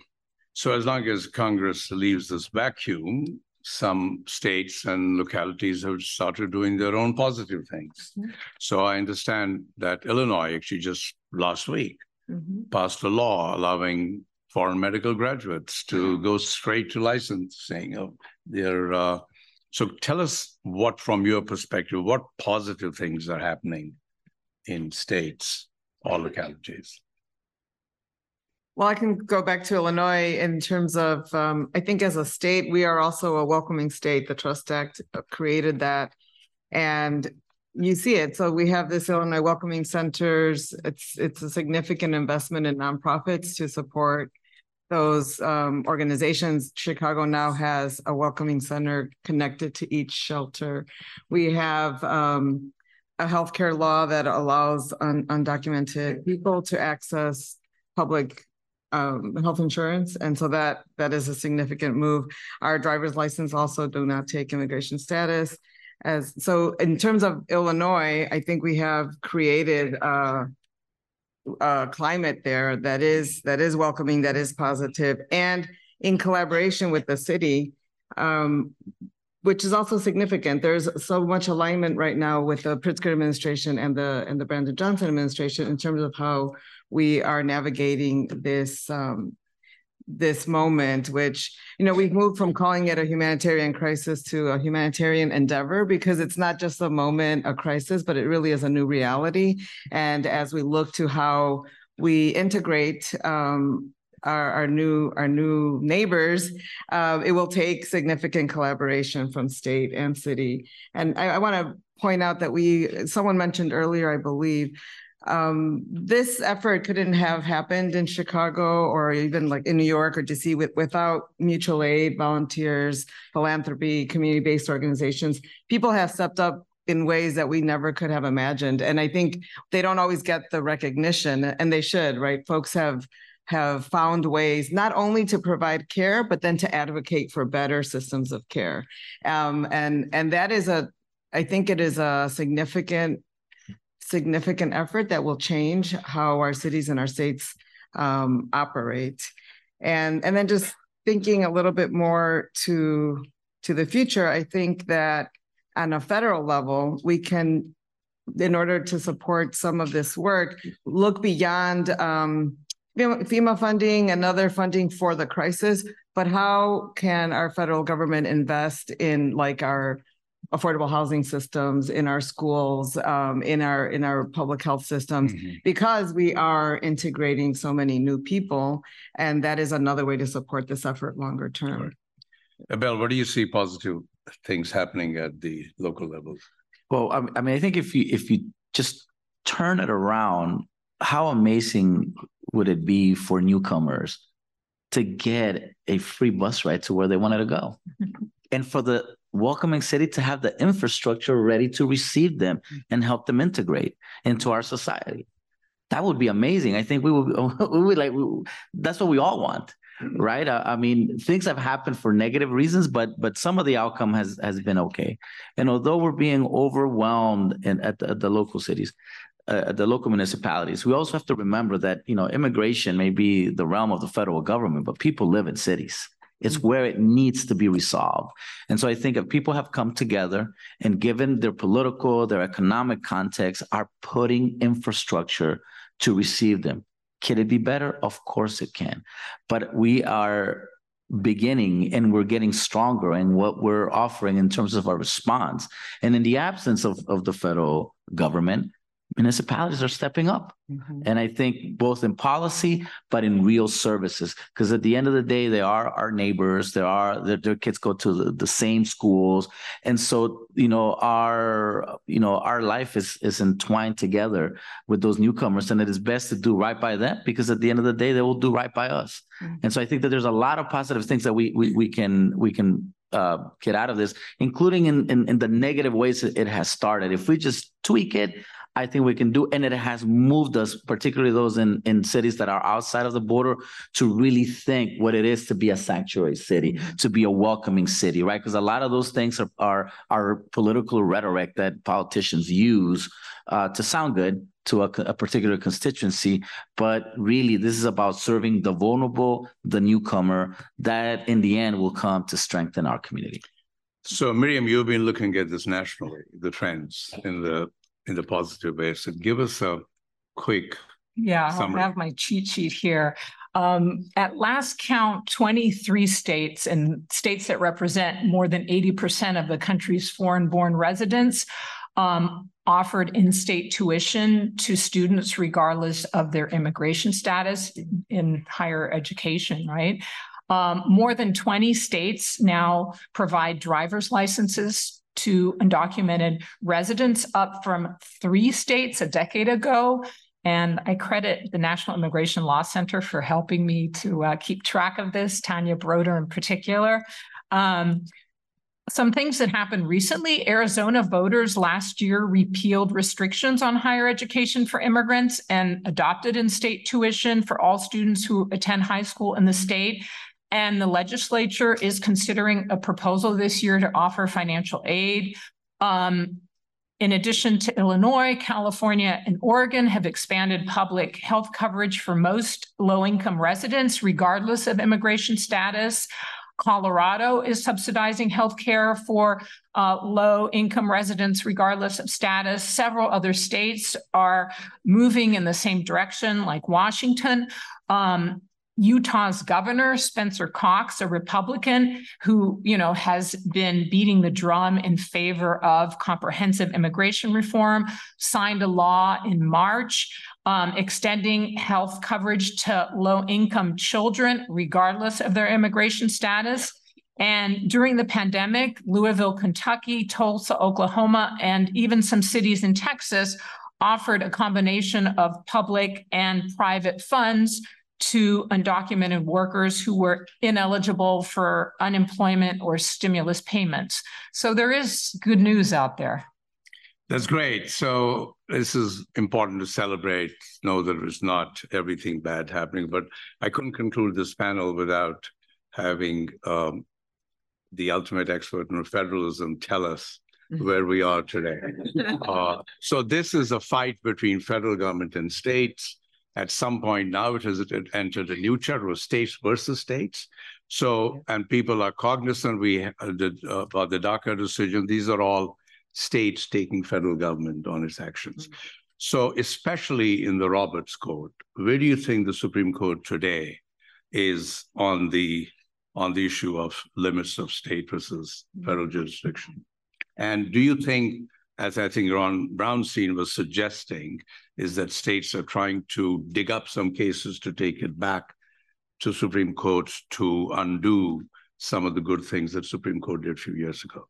So as long as Congress leaves this vacuum, some states and localities have started doing their own positive things. Mm-hmm. So I understand that Illinois actually just last week mm-hmm. passed a law allowing foreign medical graduates to go straight to licensing of their. Uh, so tell us what, from your perspective, what positive things are happening in states or localities. Well, I can go back to Illinois in terms of, um, I think as a state, we are also a welcoming state. The Trust Act uh, created that. And you see it. So we have this Illinois Welcoming Centers. It's it's a significant investment in nonprofits to support those um, organizations. Chicago now has a welcoming center connected to each shelter. We have um, a healthcare law that allows un- undocumented people to access public um, health insurance, and so that that is a significant move. Our driver's license also do not take immigration status. As so, in terms of Illinois, I think we have created a, a climate there that is that is welcoming, that is positive, and in collaboration with the city. Um, which is also significant. There's so much alignment right now with the Pritzker administration and the and the Brandon Johnson administration in terms of how we are navigating this um, this moment, which you know we've moved from calling it a humanitarian crisis to a humanitarian endeavor because it's not just a moment, a crisis, but it really is a new reality. And as we look to how we integrate um, our, our, new our new neighbors, uh, it will take significant collaboration from state and city. And I, I want to point out that we someone mentioned earlier, I believe, um, this effort couldn't have happened in Chicago or even like in New York or DC with, without mutual aid, volunteers, philanthropy, community-based organizations. People have stepped up in ways that we never could have imagined. And I think they don't always get the recognition and they should, right? Folks have have found ways not only to provide care, but then to advocate for better systems of care. Um, and, and that is a, I think it is a significant significant effort that will change how our cities and our states um, operate. And, and then just thinking a little bit more to, to the future, I think that on a federal level, we can, in order to support some of this work, look beyond um, FEMA funding and other funding for the crisis, but how can our federal government invest in like our affordable housing systems, in our schools, um, in our, in our public health systems, Mhm. because we are integrating so many new people. And that is another way to support this effort longer term. Right. Abel, what do you see positive things happening at the local level? Well, I, I mean, I think if you if you just turn it around, how amazing would it be for newcomers to get a free bus ride to where they wanted to go, and for the welcoming city to have the infrastructure ready to receive them mm-hmm. and help them integrate into our society. That would be amazing. I think we would we would like we, that's what we all want mm-hmm. right? I, I mean things have happened for negative reasons but but some of the outcome has has been okay. And although we're being overwhelmed in, at, the, at the local cities uh, the local municipalities we also have to remember that you know immigration may be the realm of the federal government but people live in cities it's mm-hmm. where it needs to be resolved. And so I think if people have come together and given their political, their economic context, are putting infrastructure to receive them. Can it be better? Of course it can. But we are beginning and we're getting stronger in what we're offering in terms of our response. And in the absence of, of the federal government, municipalities are stepping up. Mhm. And I think both in policy, but in real services, because at the end of the day, they are our neighbors. There are their, their kids go to the, the same schools, and so you know our you know our life is is entwined together with those newcomers, and it is best to do right by them because at the end of the day, they will do right by us. Mhm. And so I think that there's a lot of positive things that we we we can we can uh, get out of this, including in, in in the negative ways it has started. If we just tweak it, I think we can do, and it has moved us, particularly those in, in cities that are outside of the border, to really think what it is to be a sanctuary city, to be a welcoming city, right? Because a lot of those things are are, are political rhetoric that politicians use uh, to sound good to a, a particular constituency, but really this is about serving the vulnerable, the newcomer, that in the end will come to strengthen our community. So Miriam, you've been looking at this nationally, the trends in the in the positive way. So give us a quick Yeah, I Summary. have my cheat sheet here. Um, at last count, 23 states and states that represent more than 80% of the country's foreign-born residents um, offered in-state tuition to students regardless of their immigration status in higher education, right? Um, more than 20 states now provide driver's licenses to undocumented residents, up from three states a decade ago. And I credit the National Immigration Law Center for helping me to uh, keep track of this, Tanya Broder in particular. Um, some things that happened recently Arizona voters last year repealed restrictions on higher education for immigrants and adopted in state tuition for all students who attend high school in the state. And the legislature is considering a proposal this year to offer financial aid. Um, in addition to Illinois, California, and Oregon have expanded public health coverage for most low-income residents, regardless of immigration status. Colorado is subsidizing healthcare for uh, low-income residents, regardless of status. Several other states are moving in the same direction, like Washington. Um, Utah's governor, Spencer Cox, a Republican who, you know, has been beating the drum in favor of comprehensive immigration reform, signed a law in March um, extending health coverage to low-income children, regardless of their immigration status. And during the pandemic, Louisville, Kentucky, Tulsa, Oklahoma, and even some cities in Texas offered a combination of public and private funds to undocumented workers who were ineligible for unemployment or stimulus payments. So there is good news out there. That's great. So this is important to celebrate, know that it's not everything bad happening, but I couldn't conclude this panel without having um, the ultimate expert in federalism tell us where we are today. Uh, so this is a fight between federal government and states. At some point now, it has entered a new chapter of states versus states. So, and people are cognizant we uh, did, uh, about the DACA decision. These are all states taking federal government on its actions. So, especially in the Roberts Court, where do you think the Supreme Court today is on the on the issue of limits of state versus federal jurisdiction? And do you think, as I think Ron Brownstein was suggesting, is that states are trying to dig up some cases to take it back to Supreme Court to undo some of the good things that Supreme Court did a few years ago?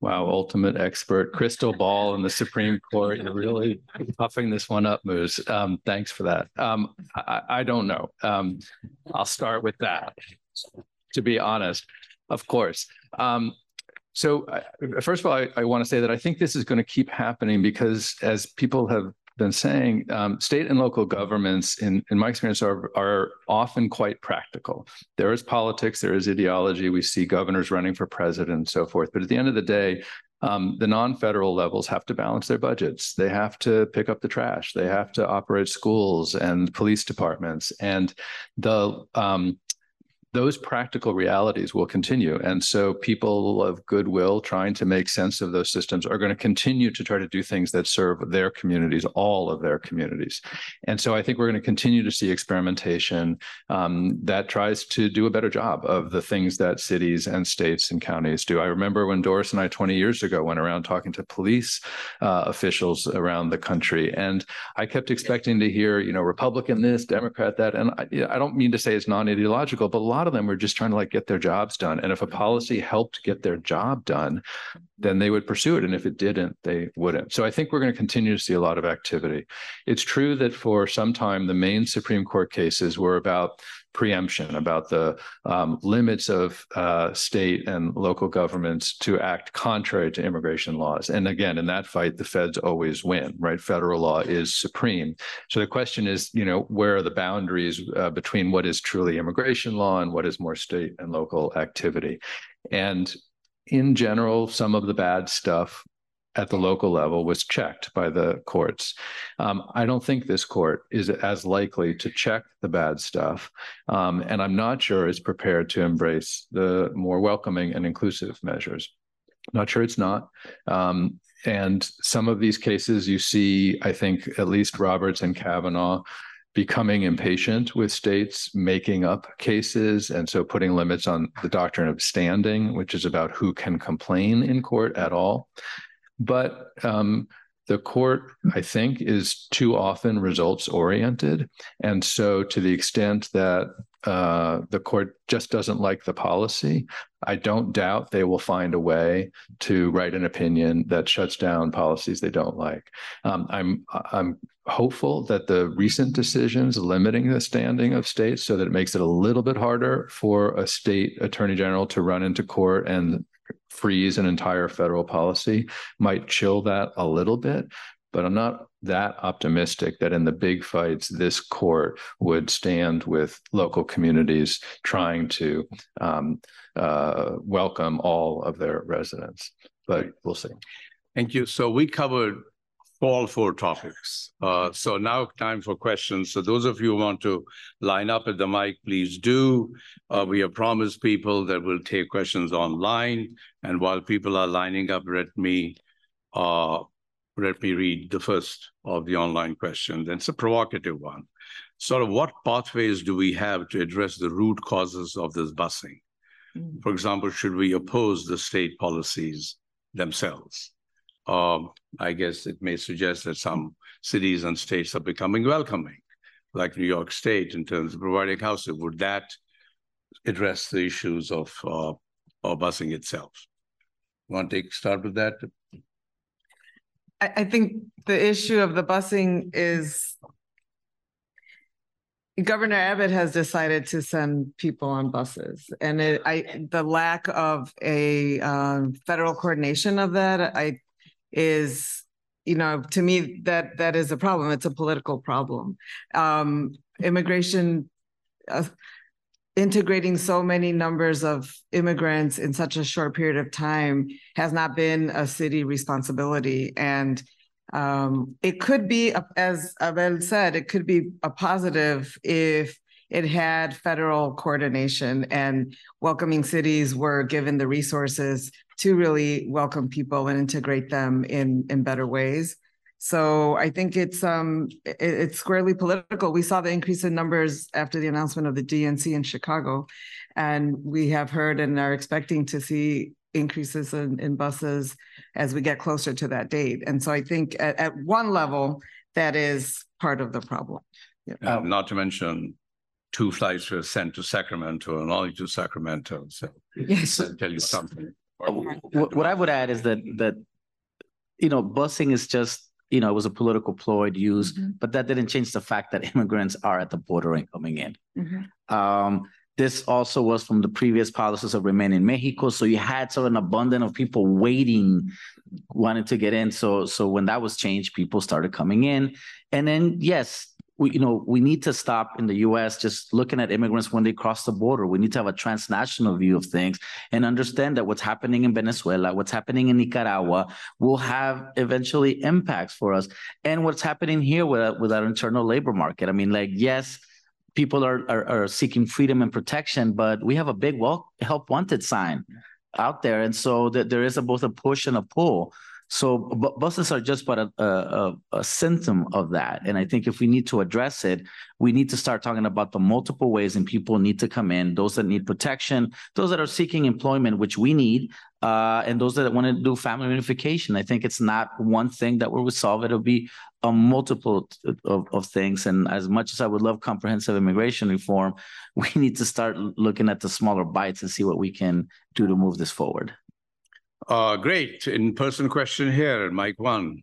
Wow, ultimate expert, crystal ball in the Supreme Court. You're really puffing this one up, Muz. Um, thanks for that. Um, I, I, don't know. Um, I'll start with that. To be honest, of course. So, first of all, I, I want to say that I think this is going to keep happening because, as people have been saying, um, state and local governments, in, in my experience, are, are often quite practical. There is politics, there is ideology. We see governors running for president and so forth. But at the end of the day, um, the non-federal levels have to balance their budgets. They have to pick up the trash. They have to operate schools and police departments. And the um, those practical realities will continue. And so people of goodwill trying to make sense of those systems are going to continue to try to do things that serve their communities, all of their communities. And so I think we're going to continue to see experimentation um, that tries to do a better job of the things that cities and states and counties do. I remember when Doris and I 20 years ago went around talking to police uh, officials around the country. And I kept expecting to hear, you know, Republican this, Democrat that. And I, I don't mean to say it's non-ideological, but a lot lot of them were just trying to like get their jobs done. And if a policy helped get their job done, then they would pursue it. And if it didn't, they wouldn't. So I think we're going to continue to see a lot of activity. It's true that for some time, the main Supreme Court cases were about preemption, about the um, limits of uh, state and local governments to act contrary to immigration laws. And again, in that fight, the feds always win, right? Federal law is supreme. So the question is, you know, where are the boundaries uh, between what is truly immigration law and what is more state and local activity? And in general, some of the bad stuff at the local level was checked by the courts. Um, I don't think this court is as likely to check the bad stuff. Um, and I'm not sure it's prepared to embrace the more welcoming and inclusive measures. Not sure it's not. Um, and some of these cases you see, I think, at least Roberts and Kavanaugh becoming impatient with states making up cases and so putting limits on the doctrine of standing which is about who can complain in court at all but um, the court i think is too often results oriented. And so to the extent that uh, the court just doesn't like the policy i don't doubt they will find a way to write an opinion that shuts down policies they don't like. Um, i'm i'm hopeful that the recent decisions limiting the standing of states so that it makes it a little bit harder for a state attorney general to run into court and freeze an entire federal policy might chill that a little bit but I'm not that optimistic that in the big fights, this court would stand with local communities trying to um, uh, welcome all of their residents. But we'll see. Thank you. So we covered all four topics. Uh, so now time for questions. So those of you who want to line up at the mic, please do. Uh, we have promised people that we'll take questions online. And while people are lining up, let me uh, let me read the first of the online questions. It's a provocative one. Sort of what pathways do we have to address the root causes of this busing? Mm. For example, should we oppose the state policies themselves? Um, I guess it may suggest that some cities and states are becoming welcoming, like New York State, in terms of providing housing. Would that address the issues of uh, of busing itself? Want to take start with that? I, think the issue of the busing is Governor Abbott has decided to send people on buses, and it, I the lack of a uh, federal coordination of that, I is you know to me that that is a problem. It's a political problem. Um immigration uh, integrating so many numbers of immigrants in such a short period of time has not been a city responsibility. And um, it could be as abel said it could be a positive if it had federal coordination and welcoming cities were given the resources to really welcome people and integrate them in in better ways. So I think it's um it, it's squarely political. We saw the increase in numbers after the announcement of the DNC in Chicago, and we have heard and are expecting to see increases in, in buses as we get closer to that date. And so I think at, at one level, that is part of the problem. Uh, Not to mention, two flights were sent to Sacramento and only to Sacramento, so. Yes. Tell you something. What, what I would add is that, that, you know, busing is just, you know, it was a political ploy to use, Mhm. but that didn't change the fact that immigrants are at the border and coming in. Mhm. Um, this also was from the previous policies of remain in Mexico. So you had sort of an abundance of people waiting, wanting to get in. So, so when that was changed, people started coming in. And then, yes, we, you know, we need to stop in the US just looking at immigrants when they cross the border. We need to have a transnational view of things and understand that what's happening in Venezuela, what's happening in Nicaragua will have eventually impacts for us. And what's happening here with, with our internal labor market. I mean, like, yes, people are, are, are seeking freedom and protection, but we have a big well, help wanted sign out there. And so that there is a, both a push and a pull. So bu- buses are just but a, a, a, symptom of that. And I think if we need to address it, we need to start talking about the multiple ways and people need to come in, those that need protection, those that are seeking employment, which we need, uh, and those that want to do family reunification. I think it's not one thing that will solve it. It'll be a multiple of, of things. And as much as I would love comprehensive immigration reform, we need to start looking at the smaller bites and see what we can do to move this forward. Uh, great, in-person question here, Mike one.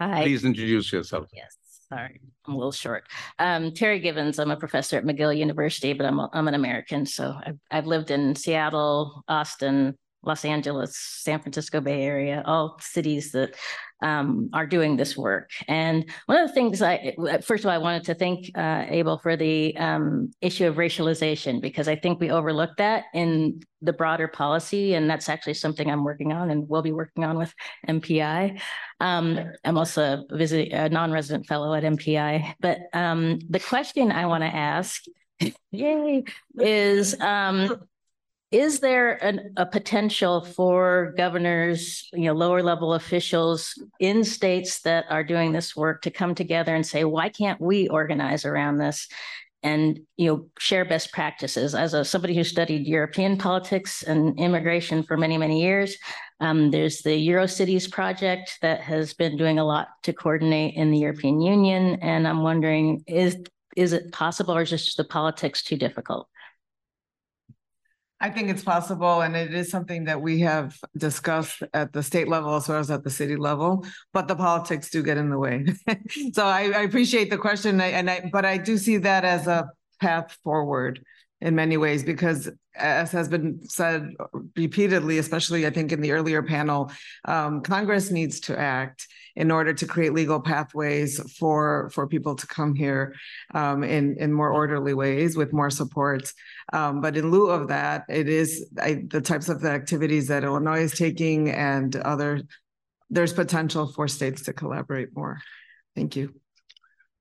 Hi, Please introduce yourself. yes, sorry, I'm a little short. Um, Terri Givens, I'm a professor at McGill University, but I'm, a- I'm an American. So I've, I've lived in Seattle, Austin, Los Angeles, San Francisco Bay Area, all cities that um, are doing this work. And one of the things I, first of all, I wanted to thank uh, Abel for the um, issue of racialization, because I think we overlook that in the broader policy. And that's actually something I'm working on and will be working on with MPI. Um, I'm also a visit, a non-resident fellow at MPI, but um, the question I want to ask, yay, is um, is there an, a potential for governors, you know, lower level officials in states that are doing this work to come together and say, why can't we organize around this? And you know, share best practices. As a somebody who studied European politics and immigration for many, many years, um, there's the Eurocities project that has been doing a lot to coordinate in the European Union. And I'm wondering, is is it possible or is just the politics too difficult? I think it's possible, and it is something that we have discussed at the state level as well as at the city level, but the politics do get in the way. So I, I appreciate the question, and I, but I do see that as a path forward in many ways, because as has been said repeatedly, especially I think in the earlier panel, um, Congress needs to act in order to create legal pathways for, for people to come here um, in, in more orderly ways with more supports. Um, but in lieu of that, it is I, the types of the activities that Illinois is taking and other, there's potential for states to collaborate more. Thank you.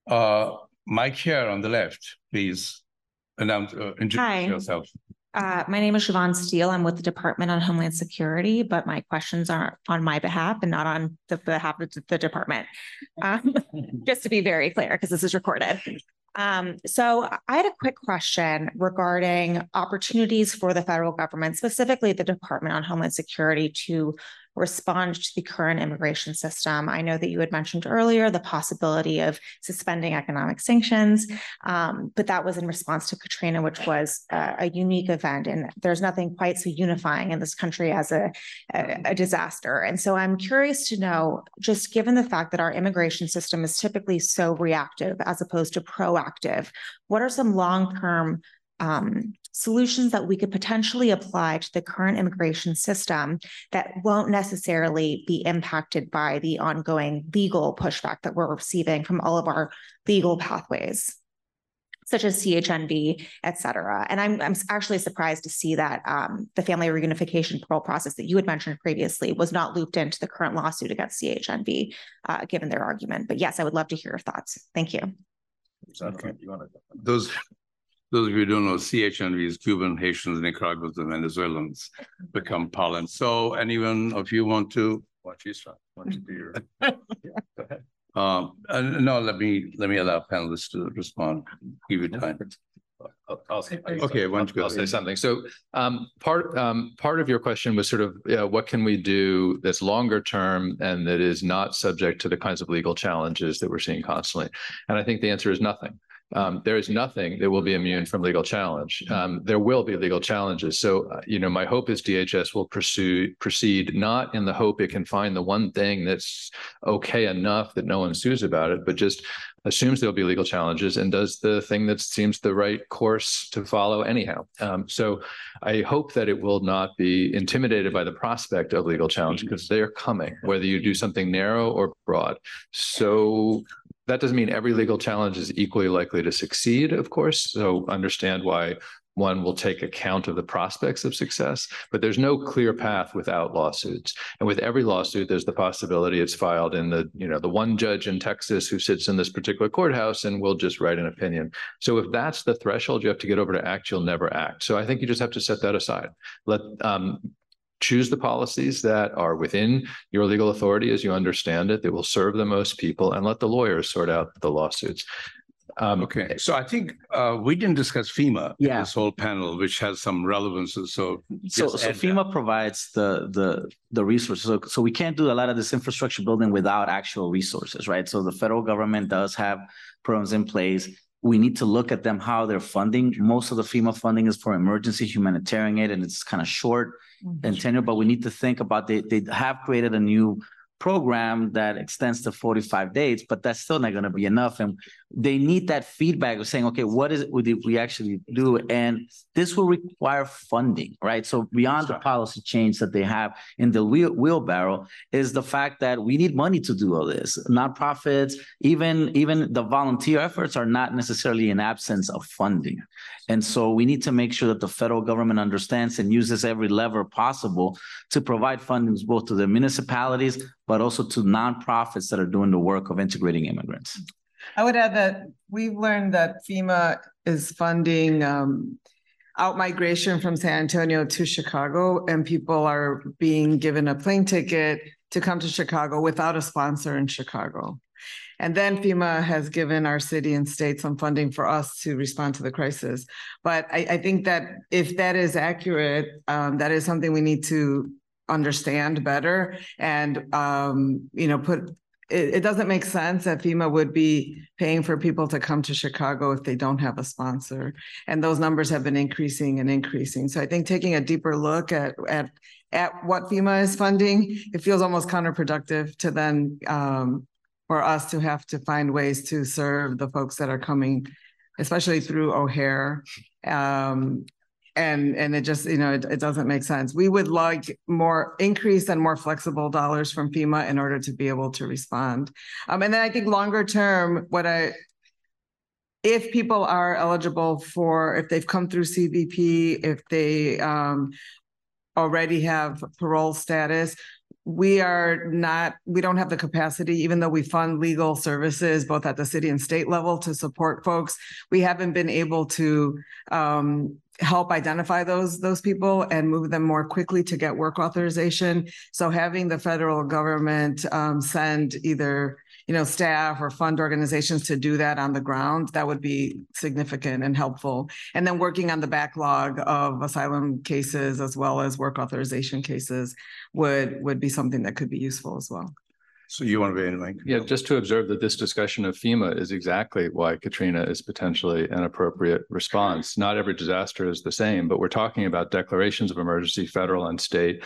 Uh, Mike here on the left, please announce, uh, Hi. introduce yourself. Uh, my name is Siobhan Steele. I'm with the Department on Homeland Security, but my questions are on my behalf and not on the behalf of the department. Um, just to be very clear, because this is recorded. Um, so I had a quick question regarding opportunities for the federal government, specifically the Department on Homeland Security to respond to the current immigration system. I know that you had mentioned earlier the possibility of suspending economic sanctions, um, but that was in response to Katrina, which was a, a unique event. And there's nothing quite so unifying in this country as a, a, a disaster. And so I'm curious to know, just given the fact that our immigration system is typically so reactive as opposed to proactive, what are some long-term um, solutions that we could potentially apply to the current immigration system that won't necessarily be impacted by the ongoing legal pushback that we're receiving from all of our legal pathways such as CHNV, et cetera. And I'm, I'm actually surprised to see that um, the family reunification parole process that you had mentioned previously was not looped into the current lawsuit against CHNV, uh, given their argument. But yes, I would love to hear your thoughts. Thank you. Okay. Those, those of you who don't know, CHNV is Cuban, Haitians, Nicaraguans, and Venezuelans become parlance. So anyone of you want to? Watch you start. Want to do your? Go ahead. Um, uh, no, let me, let me allow panelists to respond, give you time. I'll- I'll say- Okay, why don't you go I'll say something. So um, part, um, part of your question was sort of, yeah, what can we do that's longer term and that is not subject to the kinds of legal challenges that we're seeing constantly? And I think the answer is nothing. Um, there is nothing that will be immune from legal challenge. Um, there will be legal challenges. So, uh, you know, my hope is DHS will pursue, proceed not in the hope it can find the one thing that's okay enough that no one sues about it, but just assumes there'll be legal challenges and does the thing that seems the right course to follow anyhow. Um, so I hope that it will not be intimidated by the prospect of legal challenge because they're coming, whether you do something narrow or broad. So that doesn't mean every legal challenge is equally likely to succeed, of course. So understand why one will take account of the prospects of success, but there's no clear path without lawsuits. And with every lawsuit, there's the possibility it's filed in the, you know, the one judge in Texas who sits in this particular courthouse and will just write an opinion. So if that's the threshold you have to get over to act, you'll never act. So I think you just have to set that aside. Let um, choose the policies that are within your legal authority as you understand it that will serve the most people and let the lawyers sort out the lawsuits. Um, Okay, so I think uh, we didn't discuss FEMA. in This whole panel, which has some relevance, so. So, so add that. FEMA provides the, the, the resources. So, so we can't do a lot of this infrastructure building without actual resources, right? So the federal government does have programs in place. We need to look at them, how they're funding. Most of the FEMA funding is for emergency humanitarian aid and it's kind of short and mm-hmm. tenure, but we need to think about, they, they have created a new program that extends to forty-five days, but that's still not gonna be enough. And they need that feedback of saying, okay, what is it we did we actually do? And this will require funding, right? So beyond the policy change that they have in the wheel wheelbarrow is the fact that we need money to do all this. Nonprofits, even even the volunteer efforts are not necessarily in absence of funding. And so we need to make sure that the federal government understands and uses every lever possible to provide fundings both to the municipalities, but also to nonprofits that are doing the work of integrating immigrants. I would add that we've learned that FEMA is funding um out migration from San Antonio to Chicago and people are being given a plane ticket to come to Chicago without a sponsor in Chicago. And then FEMA has given our city and state some funding for us to respond to the crisis. But I, I think that if that is accurate, um, that is something we need to understand better and, um, you know, put it, it doesn't make sense that FEMA would be paying for people to come to Chicago if they don't have a sponsor. And those numbers have been increasing and increasing. So I think taking a deeper look at, at, at what FEMA is funding, it feels almost counterproductive to then, um, for us to have to find ways to serve the folks that are coming, especially through O'Hare. Um, and, and it just, you know, it, it doesn't make sense. We would like more increase and more flexible dollars from FEMA in order to be able to respond. Um, and then I think longer term, what I, if people are eligible for, if they've come through CBP, if they, um, already have parole status, we are not, we don't have the capacity, even though we fund legal services both at the city and state level to support folks. We haven't been able to um help identify those those people and move them more quickly to get work authorization. So having the federal government um send either you know, staff or fund organizations to do that on the ground, that would be significant and helpful. And then working on the backlog of asylum cases as well as work authorization cases would, would be something that could be useful as well. So you want to be in, Mike? Yeah, just to observe that this discussion of FEMA is exactly why Katrina is potentially an appropriate response. Not every disaster is the same, but we're talking about declarations of emergency, federal and state.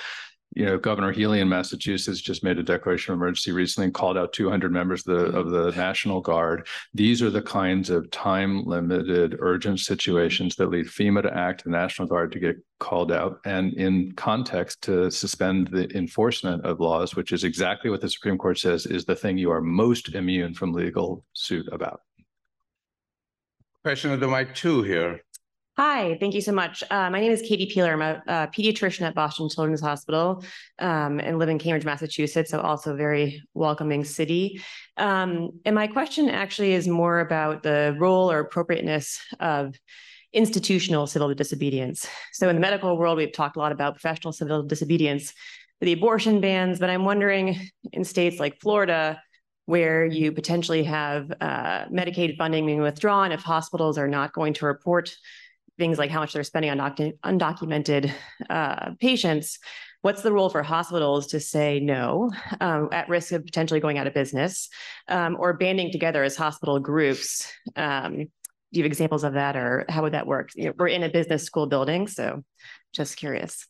You know, Governor Healey in Massachusetts just made a declaration of emergency recently and called out 200 members of the, mm-hmm. of the National Guard. These are the kinds of time limited urgent situations that lead FEMA to act, the National Guard to get called out, and in context to suspend the enforcement of laws, which is exactly what the Supreme Court says is the thing you are most immune from legal suit about. Question of the mic two here. Hi, thank you so much. Uh, my name is Katie Peeler. I'm a, a pediatrician at Boston Children's Hospital um, and live in Cambridge, Massachusetts, so also a very welcoming city. Um, and my question actually is more about the role or appropriateness of institutional civil disobedience. So in the medical world, we've talked a lot about professional civil disobedience, the abortion bans, but I'm wondering in states like Florida, where you potentially have uh, Medicaid funding being withdrawn if hospitals are not going to report things like how much they're spending on docu- undocumented uh, patients, what's the role for hospitals to say no um, at risk of potentially going out of business um, or banding together as hospital groups? Um, do you have examples of that or how would that work? You know, we're in a business school building, so just curious.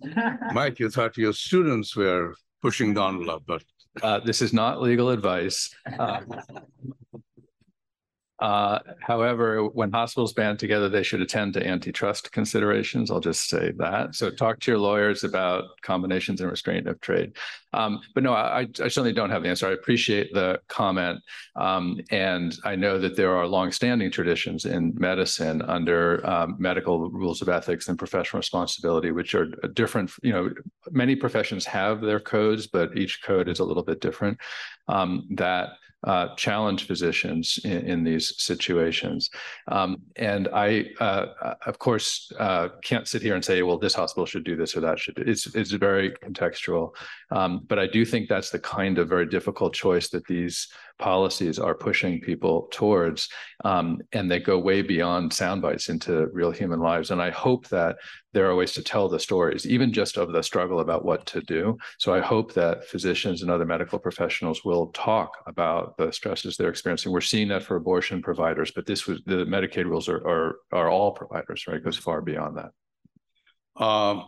Mike, you thought your students were pushing the envelope, but Uh, this is not legal advice. Uh, Uh, however, when hospitals band together, they should attend to antitrust considerations. I'll just say that. So talk to your lawyers about combinations and restraint of trade. Um, but no, I, I certainly don't have the answer. I appreciate the comment. Um, and I know that there are longstanding traditions in medicine under um, medical rules of ethics and professional responsibility, which are different. You know, many professions have their codes, but each code is a little bit different. Um, that uh, challenge physicians in, in these situations. Um, and I, uh, of course, uh, can't sit here and say, well, this hospital should do this or that should. It's it's very contextual, um, but I do think that's the kind of very difficult choice that these policies are pushing people towards, um, and they go way beyond sound bites into real human lives. And I hope that there are ways to tell the stories, even just of the struggle about what to do. So I hope that physicians and other medical professionals will talk about the stresses they're experiencing. We're seeing that for abortion providers, but this was the Medicaid rules are are, are all providers, right? It goes far beyond that. Um,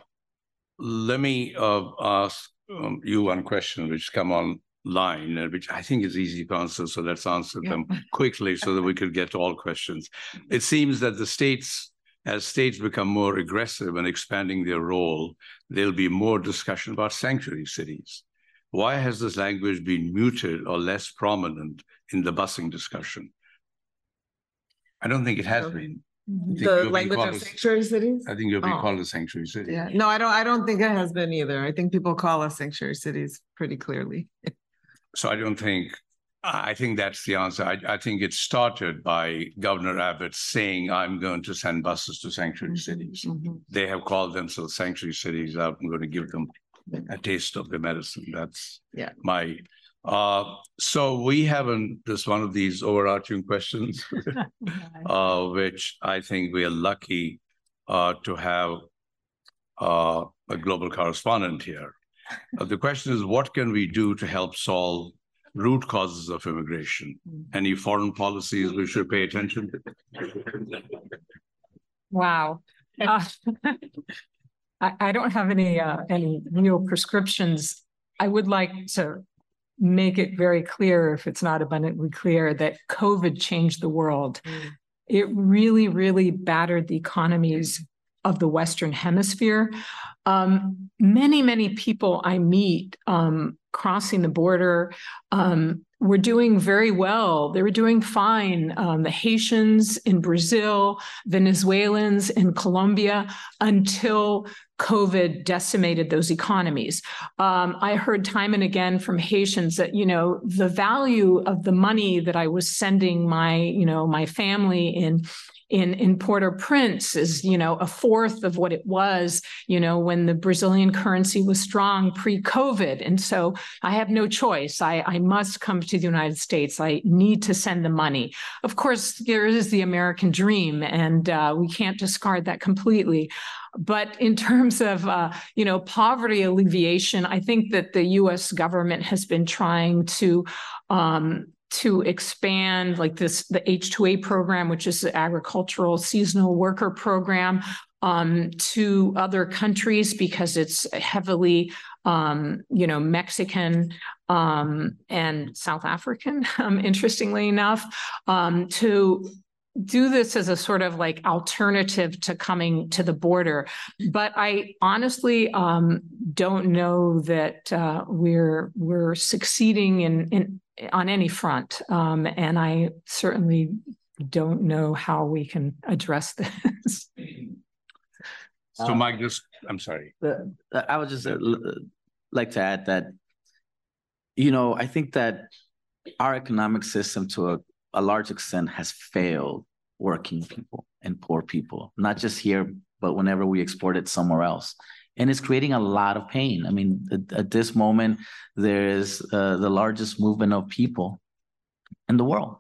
let me uh, ask um, you one question which come online, uh, which I think is easy to answer. So let's answer Yeah. them quickly so that we could get to all questions. It seems that the states, as states become more aggressive in expanding their role, there'll be more discussion about sanctuary cities. Why has this language been muted or less prominent in the busing discussion? I don't think it has been. Mm-hmm. The language of sanctuary cities? I think you'll be Oh. called a sanctuary city. Yeah, no, I don't, I don't think it has been either. I think people call us sanctuary cities pretty clearly. So I don't think, I think that's the answer. I, I think it started by Governor Abbott saying, I'm going to send buses to sanctuary cities. Mhm. They have called themselves sanctuary cities. I'm going to give them a taste of the medicine. That's Yeah. my, uh, so we haven't, just one of these overarching questions, uh, which I think we are lucky uh, to have uh, a global correspondent here. Uh, the question is, what can we do to help solve root causes of immigration? Any foreign policies we should pay attention to? Wow. Uh, I, I don't have any, uh, any real prescriptions. I would like to make it very clear, if it's not abundantly clear, that COVID changed the world. Mm. It really, really battered the economies of the Western Hemisphere. Um, many, many people I meet um, crossing the border um, were doing very well. They were doing fine. Um, the Haitians in Brazil, Venezuelans in Colombia, until COVID decimated those economies. Um, I heard time and again from Haitians that, you know, the value of the money that I was sending my, you know, my family in in in Port-au-Prince is, you know, a fourth of what it was, you know, when the Brazilian currency was strong pre-COVID. And so I have no choice. I, I must come to the United States. I need to send the money. Of course, there is the American dream, and uh, we can't discard that completely. But in terms of, uh, you know, poverty alleviation, I think that the U.S. government has been trying to um, to expand like this the H2A program, which is the agricultural seasonal worker program, um, to other countries because it's heavily um, you know, Mexican um, and South African, um, interestingly enough, um, to do this as a sort of like alternative to coming to the border. But I honestly um, don't know that uh, we're we're succeeding in, in on any front, um, and I certainly don't know how we can address this. So Mike, just, I'm sorry. The- I would just uh, uh, like to add that, you know, I think that our economic system to a, a large extent has failed working people and poor people, not just here, but whenever we export it somewhere else. And it's creating a lot of pain. I mean, at, at this moment, there is uh, the largest movement of people in the world.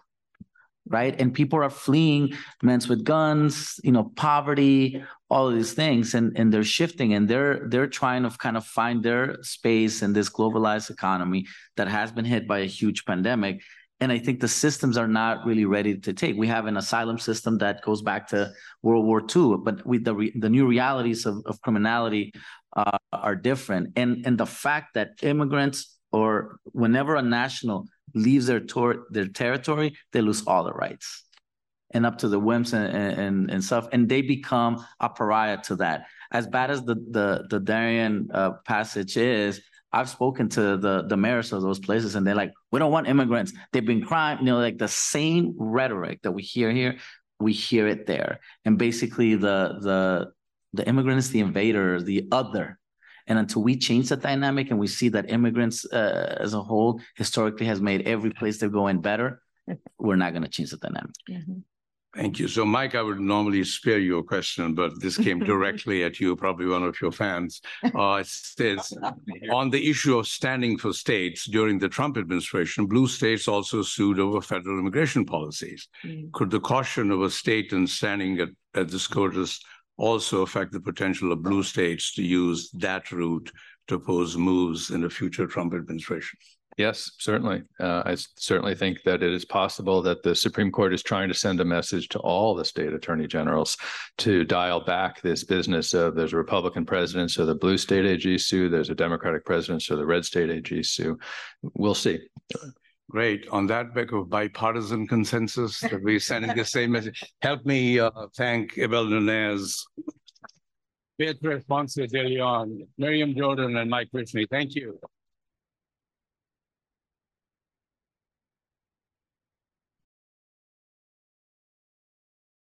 right? And people are fleeing men with guns, you know, poverty, all of these things, and and they're shifting and they're they're trying to kind of find their space in this globalized economy that has been hit by a huge pandemic. And I think the systems are not really ready to take. We have an asylum system that goes back to World War II, but with the re- the new realities of, of criminality uh, are different. And and the fact that immigrants or whenever a national leaves their tor- their territory, they lose all the rights and up to the whims and, and, and stuff. And they become a pariah to that. As bad as the the the Darien uh, passage is, I've spoken to the the mayors of those places, and they're like, "We don't want immigrants. They've been crime." You know, like the same rhetoric that we hear here, we hear it there. And basically, the the the immigrant is the invader, the other. And until we change the dynamic and we see that immigrants uh, as a whole historically has made every place they're going better, we're not going to change the dynamic. Thank you. So, Mike, I would normally spare you a question, but this came directly at you, probably one of your fans. Uh, it says, on the issue of standing for states during the Trump administration, blue states also sued over federal immigration policies. Could the caution of a state in standing at, at the SCOTUS also affect the potential of blue states to use that route to oppose moves in a future Trump administration? Yes, certainly. Uh, I certainly think that it is possible that the Supreme Court is trying to send a message to all the state attorney generals to dial back this business of there's a Republican president, so the blue state AG sue, there's a Democratic president, so the red state AG sue. We'll see. Great. On that back of bipartisan consensus that we're sending the same message. Help me uh, thank Abel Nuñez, Beatriz Ponce de León, Miriam Jordan, and Mike Wishnie. Thank you.